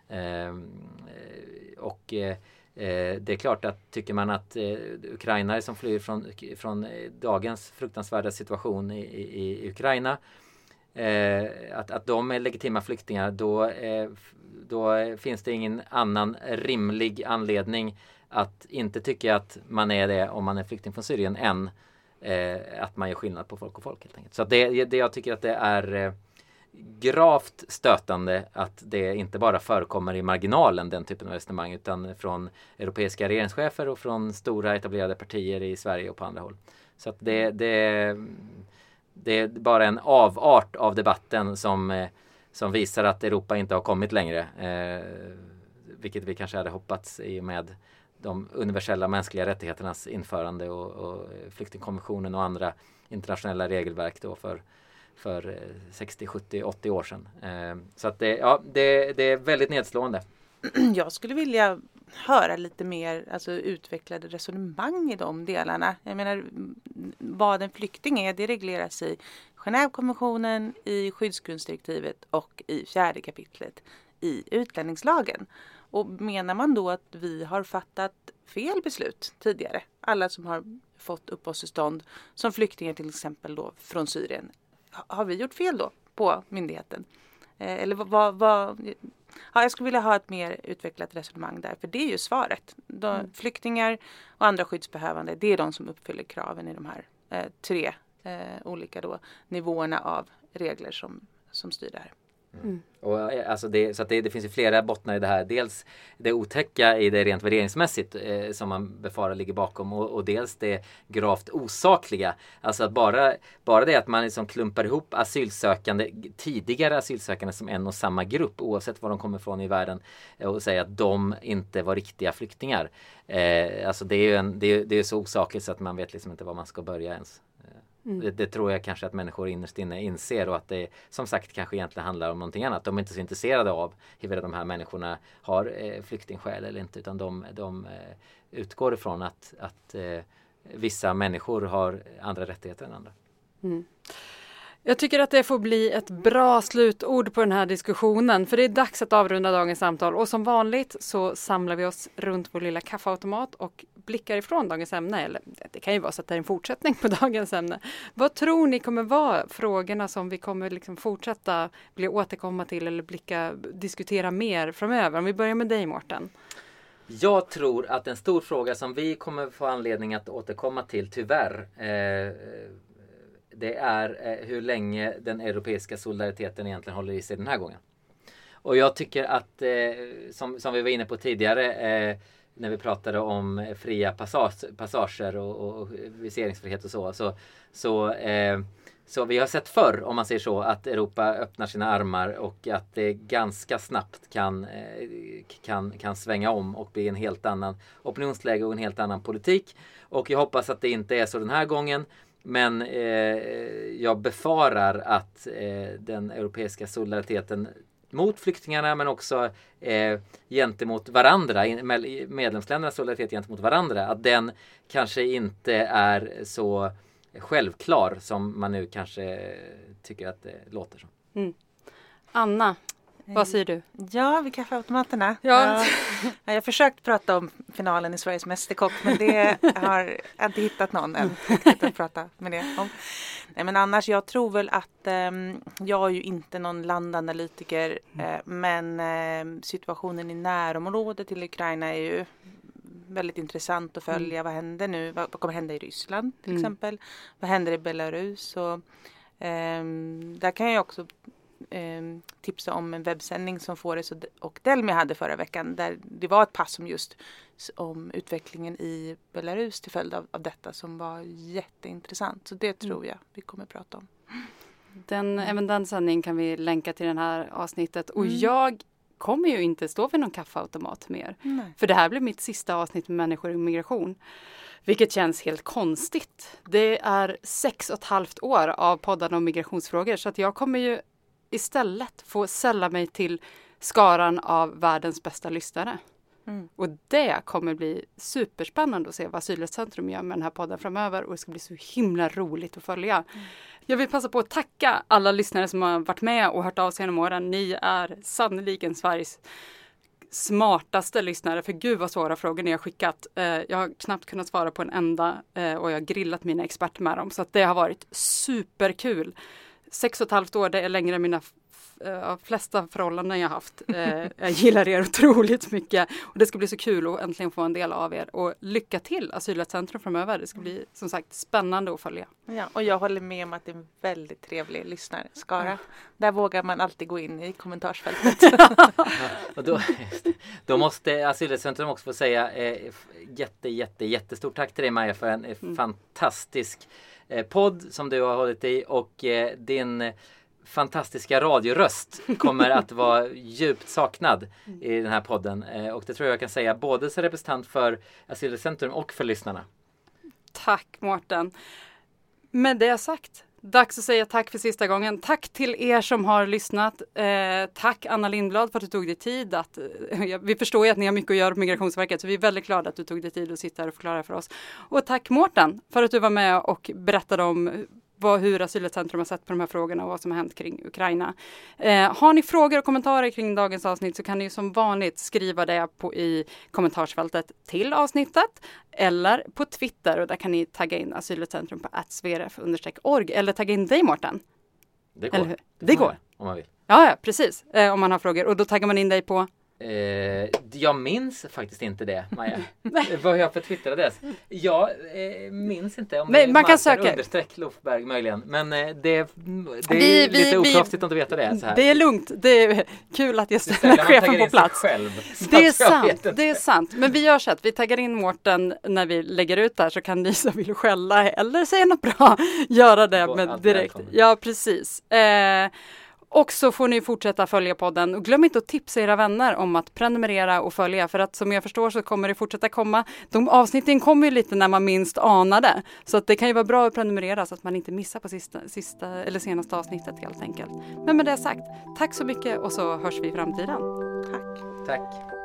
Ehm, och det är klart att tycker man att ukrainare som flyr från, från dagens fruktansvärda situation i, i, i Ukraina Eh, att, att de är legitima flyktingar då eh, då finns det ingen annan rimlig anledning att inte tycka att man är det om man är flykting från Syrien än eh, att man gör skillnad på folk och folk helt enkelt. Så det, det jag tycker att det är eh, gravt stötande att det inte bara förekommer i marginalen den typen av resonemang utan från europeiska regeringschefer och från stora etablerade partier i Sverige och på andra håll. Så att det, det, det är bara en avart av debatten som eh, som visar att Europa inte har kommit längre. Eh, vilket vi kanske hade hoppats i och med de universella mänskliga rättigheternas införande och, och flyktingkonventionen och andra internationella regelverk då för, för 60, 70, 80 år sedan. Eh, så att det, ja, det, det är väldigt nedslående. Jag skulle vilja höra lite mer alltså, utvecklade resonemang i de delarna. Jag menar, vad en flykting är, det regleras i Genèvekonventionen, i skyddsgrundsdirektivet och i fjärde kapitlet i utlänningslagen. Och menar man då att vi har fattat fel beslut tidigare, alla som har fått uppehållstillstånd som flyktingar till exempel då från Syrien, har vi gjort fel då på myndigheten? Eh, eller vad, vad, ja, jag skulle vilja ha ett mer utvecklat resonemang där, för det är ju svaret. De, mm. Flyktingar och andra skyddsbehövande, det är de som uppfyller kraven i de här eh, tre eh, olika då, nivåerna av regler som, som styr det här. Mm. mm. Och, eh, alltså det, så det, det, finns ju flera bottnar i det här. Dels det otäcka i det rent värderingsmässigt eh, som man befarar ligger bakom och, och, dels det gravt osakliga. Alltså att bara, bara det att man liksom klumpar ihop asylsökande, tidigare asylsökande som en och samma grupp oavsett var de kommer ifrån i världen eh, och säger att de inte var riktiga flyktingar. Eh, alltså det är ju en, det är, det är så osakligt så att man vet liksom inte var man ska börja ens. Mm. Det, det, tror jag kanske att människor innerst inne inser och att det som sagt kanske egentligen handlar om någonting annat. De är inte så intresserade av huruvida de här människorna har eh, flyktingskäl eller inte utan de, de eh, utgår ifrån att, att eh, vissa människor har andra rättigheter än andra. Mm. Jag tycker att det får bli ett bra slutord på den här diskussionen för det är dags att avrunda dagens samtal och som vanligt så samlar vi oss runt vår lilla kaffeautomat och blickar ifrån dagens ämne. Eller det kan ju vara så att det är en fortsättning på dagens ämne. Vad tror ni kommer vara frågorna som vi kommer liksom fortsätta bli återkomma till eller blicka, diskutera mer framöver? Om vi börjar med dig Mårten. Jag tror att en stor fråga som vi kommer få anledning att återkomma till tyvärr eh, det är eh, hur länge den europeiska solidariteten egentligen håller i sig den här gången. Och jag tycker att, eh, som, som vi var inne på tidigare, eh, när vi pratade om fria passage, passager och, och viseringsfrihet och så, så, så eh, så vi har sett förr, om man säger så, att Europa öppnar sina armar och att det ganska snabbt kan, kan, kan svänga om och bli en helt annan opinionsläge och en helt annan politik. Och jag hoppas att det inte är så den här gången. Men eh, jag befarar att eh, den europeiska solidariteten mot flyktingarna men också eh, gentemot varandra, medlemsländernas solidaritet gentemot varandra, att den kanske inte är så självklar som man nu kanske tycker att det låter som. Mm. Anna, vad säger du? Ja, vid kaffeautomaterna. Ja. jag har försökt prata om finalen i Sveriges Mästerkock men det har jag inte hittat någon än att prata med det om. Nej, men annars, jag tror väl att eh, jag är ju inte någon landanalytiker eh, men eh, situationen i närområdet till Ukraina är ju väldigt intressant att följa. Mm. Vad händer nu? Vad, vad kommer hända i Ryssland till mm. exempel? Vad händer i Belarus? Och, ehm, där kan jag också tipsa om en webbsändning som Fores och Delmi hade förra veckan där det var ett pass om just om utvecklingen i Belarus till följd av, av detta som var jätteintressant. Så det mm. tror jag vi kommer prata om. Den, även den sändningen kan vi länka till det här avsnittet. Och mm. jag kommer ju inte stå vid någon kaffeautomat mer. Nej. För det här blir mitt sista avsnitt med människor i migration. Vilket känns helt konstigt. Det är sex och ett halvt år av poddarna om migrationsfrågor så att jag kommer ju istället få sälla mig till skaran av världens bästa lyssnare. Mm. Och det kommer bli superspännande att se vad Asylrättscentrum gör med den här podden framöver och det ska bli så himla roligt att följa. Mm. Jag vill passa på att tacka alla lyssnare som har varit med och hört av sig genom åren. Ni är sannoliken Sveriges smartaste lyssnare, för gud vad svåra frågor ni har skickat. Eh, jag har knappt kunnat svara på en enda eh, och jag har grillat mina experter med dem, så att det har varit superkul. Sex och ett halvt år, det är längre än mina uh, flesta förhållanden jag haft. Uh, jag gillar er otroligt mycket och det ska bli så kul att äntligen få en del av er. Och lycka till Asylrättscentrum framöver. Det ska bli som sagt spännande att följa. Ja, och jag håller med om att det är en väldigt trevlig lyssnarskara. Ja. Där vågar man alltid gå in i kommentarsfältet. och då, då måste Asylrättscentrum också få säga eh, jätte, jätte, jättestort tack till dig Maja för en mm. fantastisk eh, podd som du har hållit i och eh, din fantastiska radioröst kommer att vara djupt saknad i den här podden. Eh, och det tror jag jag kan säga både som representant för Asylcentrum och för lyssnarna. Tack Mårten. Med det sagt, dags att säga tack för sista gången. Tack till er som har lyssnat. Eh, tack Anna Lindblad för att du tog dig tid att, eh, vi förstår ju att ni har mycket att göra på Migrationsverket så vi är väldigt glada att du tog dig tid att sitta här och förklara för oss. Och tack Mårten för att du var med och berättade om vad, hur Asylrättscentrum har sett på de här frågorna och vad som har hänt kring Ukraina. Eh, har ni frågor och kommentarer kring dagens avsnitt så kan ni som vanligt skriva det på, i kommentarsfältet till avsnittet eller på Twitter och där kan ni tagga in Asylrättscentrum på atsvrf-org eller tagga in dig Mårten. Det går. Det, det går. Om man vill. Ja, ja precis. Eh, om man har frågor och då taggar man in dig på Eh, jag minns faktiskt inte det, Maja. Vad har jag för Twitteradress? Jag eh, minns inte om Nej, det är man kan söka. understreck Lofberg möjligen. Men eh, det, det är vi, lite oproffsigt att veta det. Så här. Det är lugnt. Det är kul att jag ställer chefen på plats. Själv, det är sant. Det är sant. Men vi gör så att vi taggar in Mårten när vi lägger ut där så kan ni som vill skälla eller säga något bra göra det med direkt. Ja, precis. Eh, och så får ni fortsätta följa podden och glöm inte att tipsa era vänner om att prenumerera och följa för att som jag förstår så kommer det fortsätta komma. De avsnitten kommer ju lite när man minst anade så att det kan ju vara bra att prenumerera så att man inte missar på sista, sista eller senaste avsnittet helt enkelt. Men med det sagt, tack så mycket och så hörs vi i framtiden. Tack. Tack.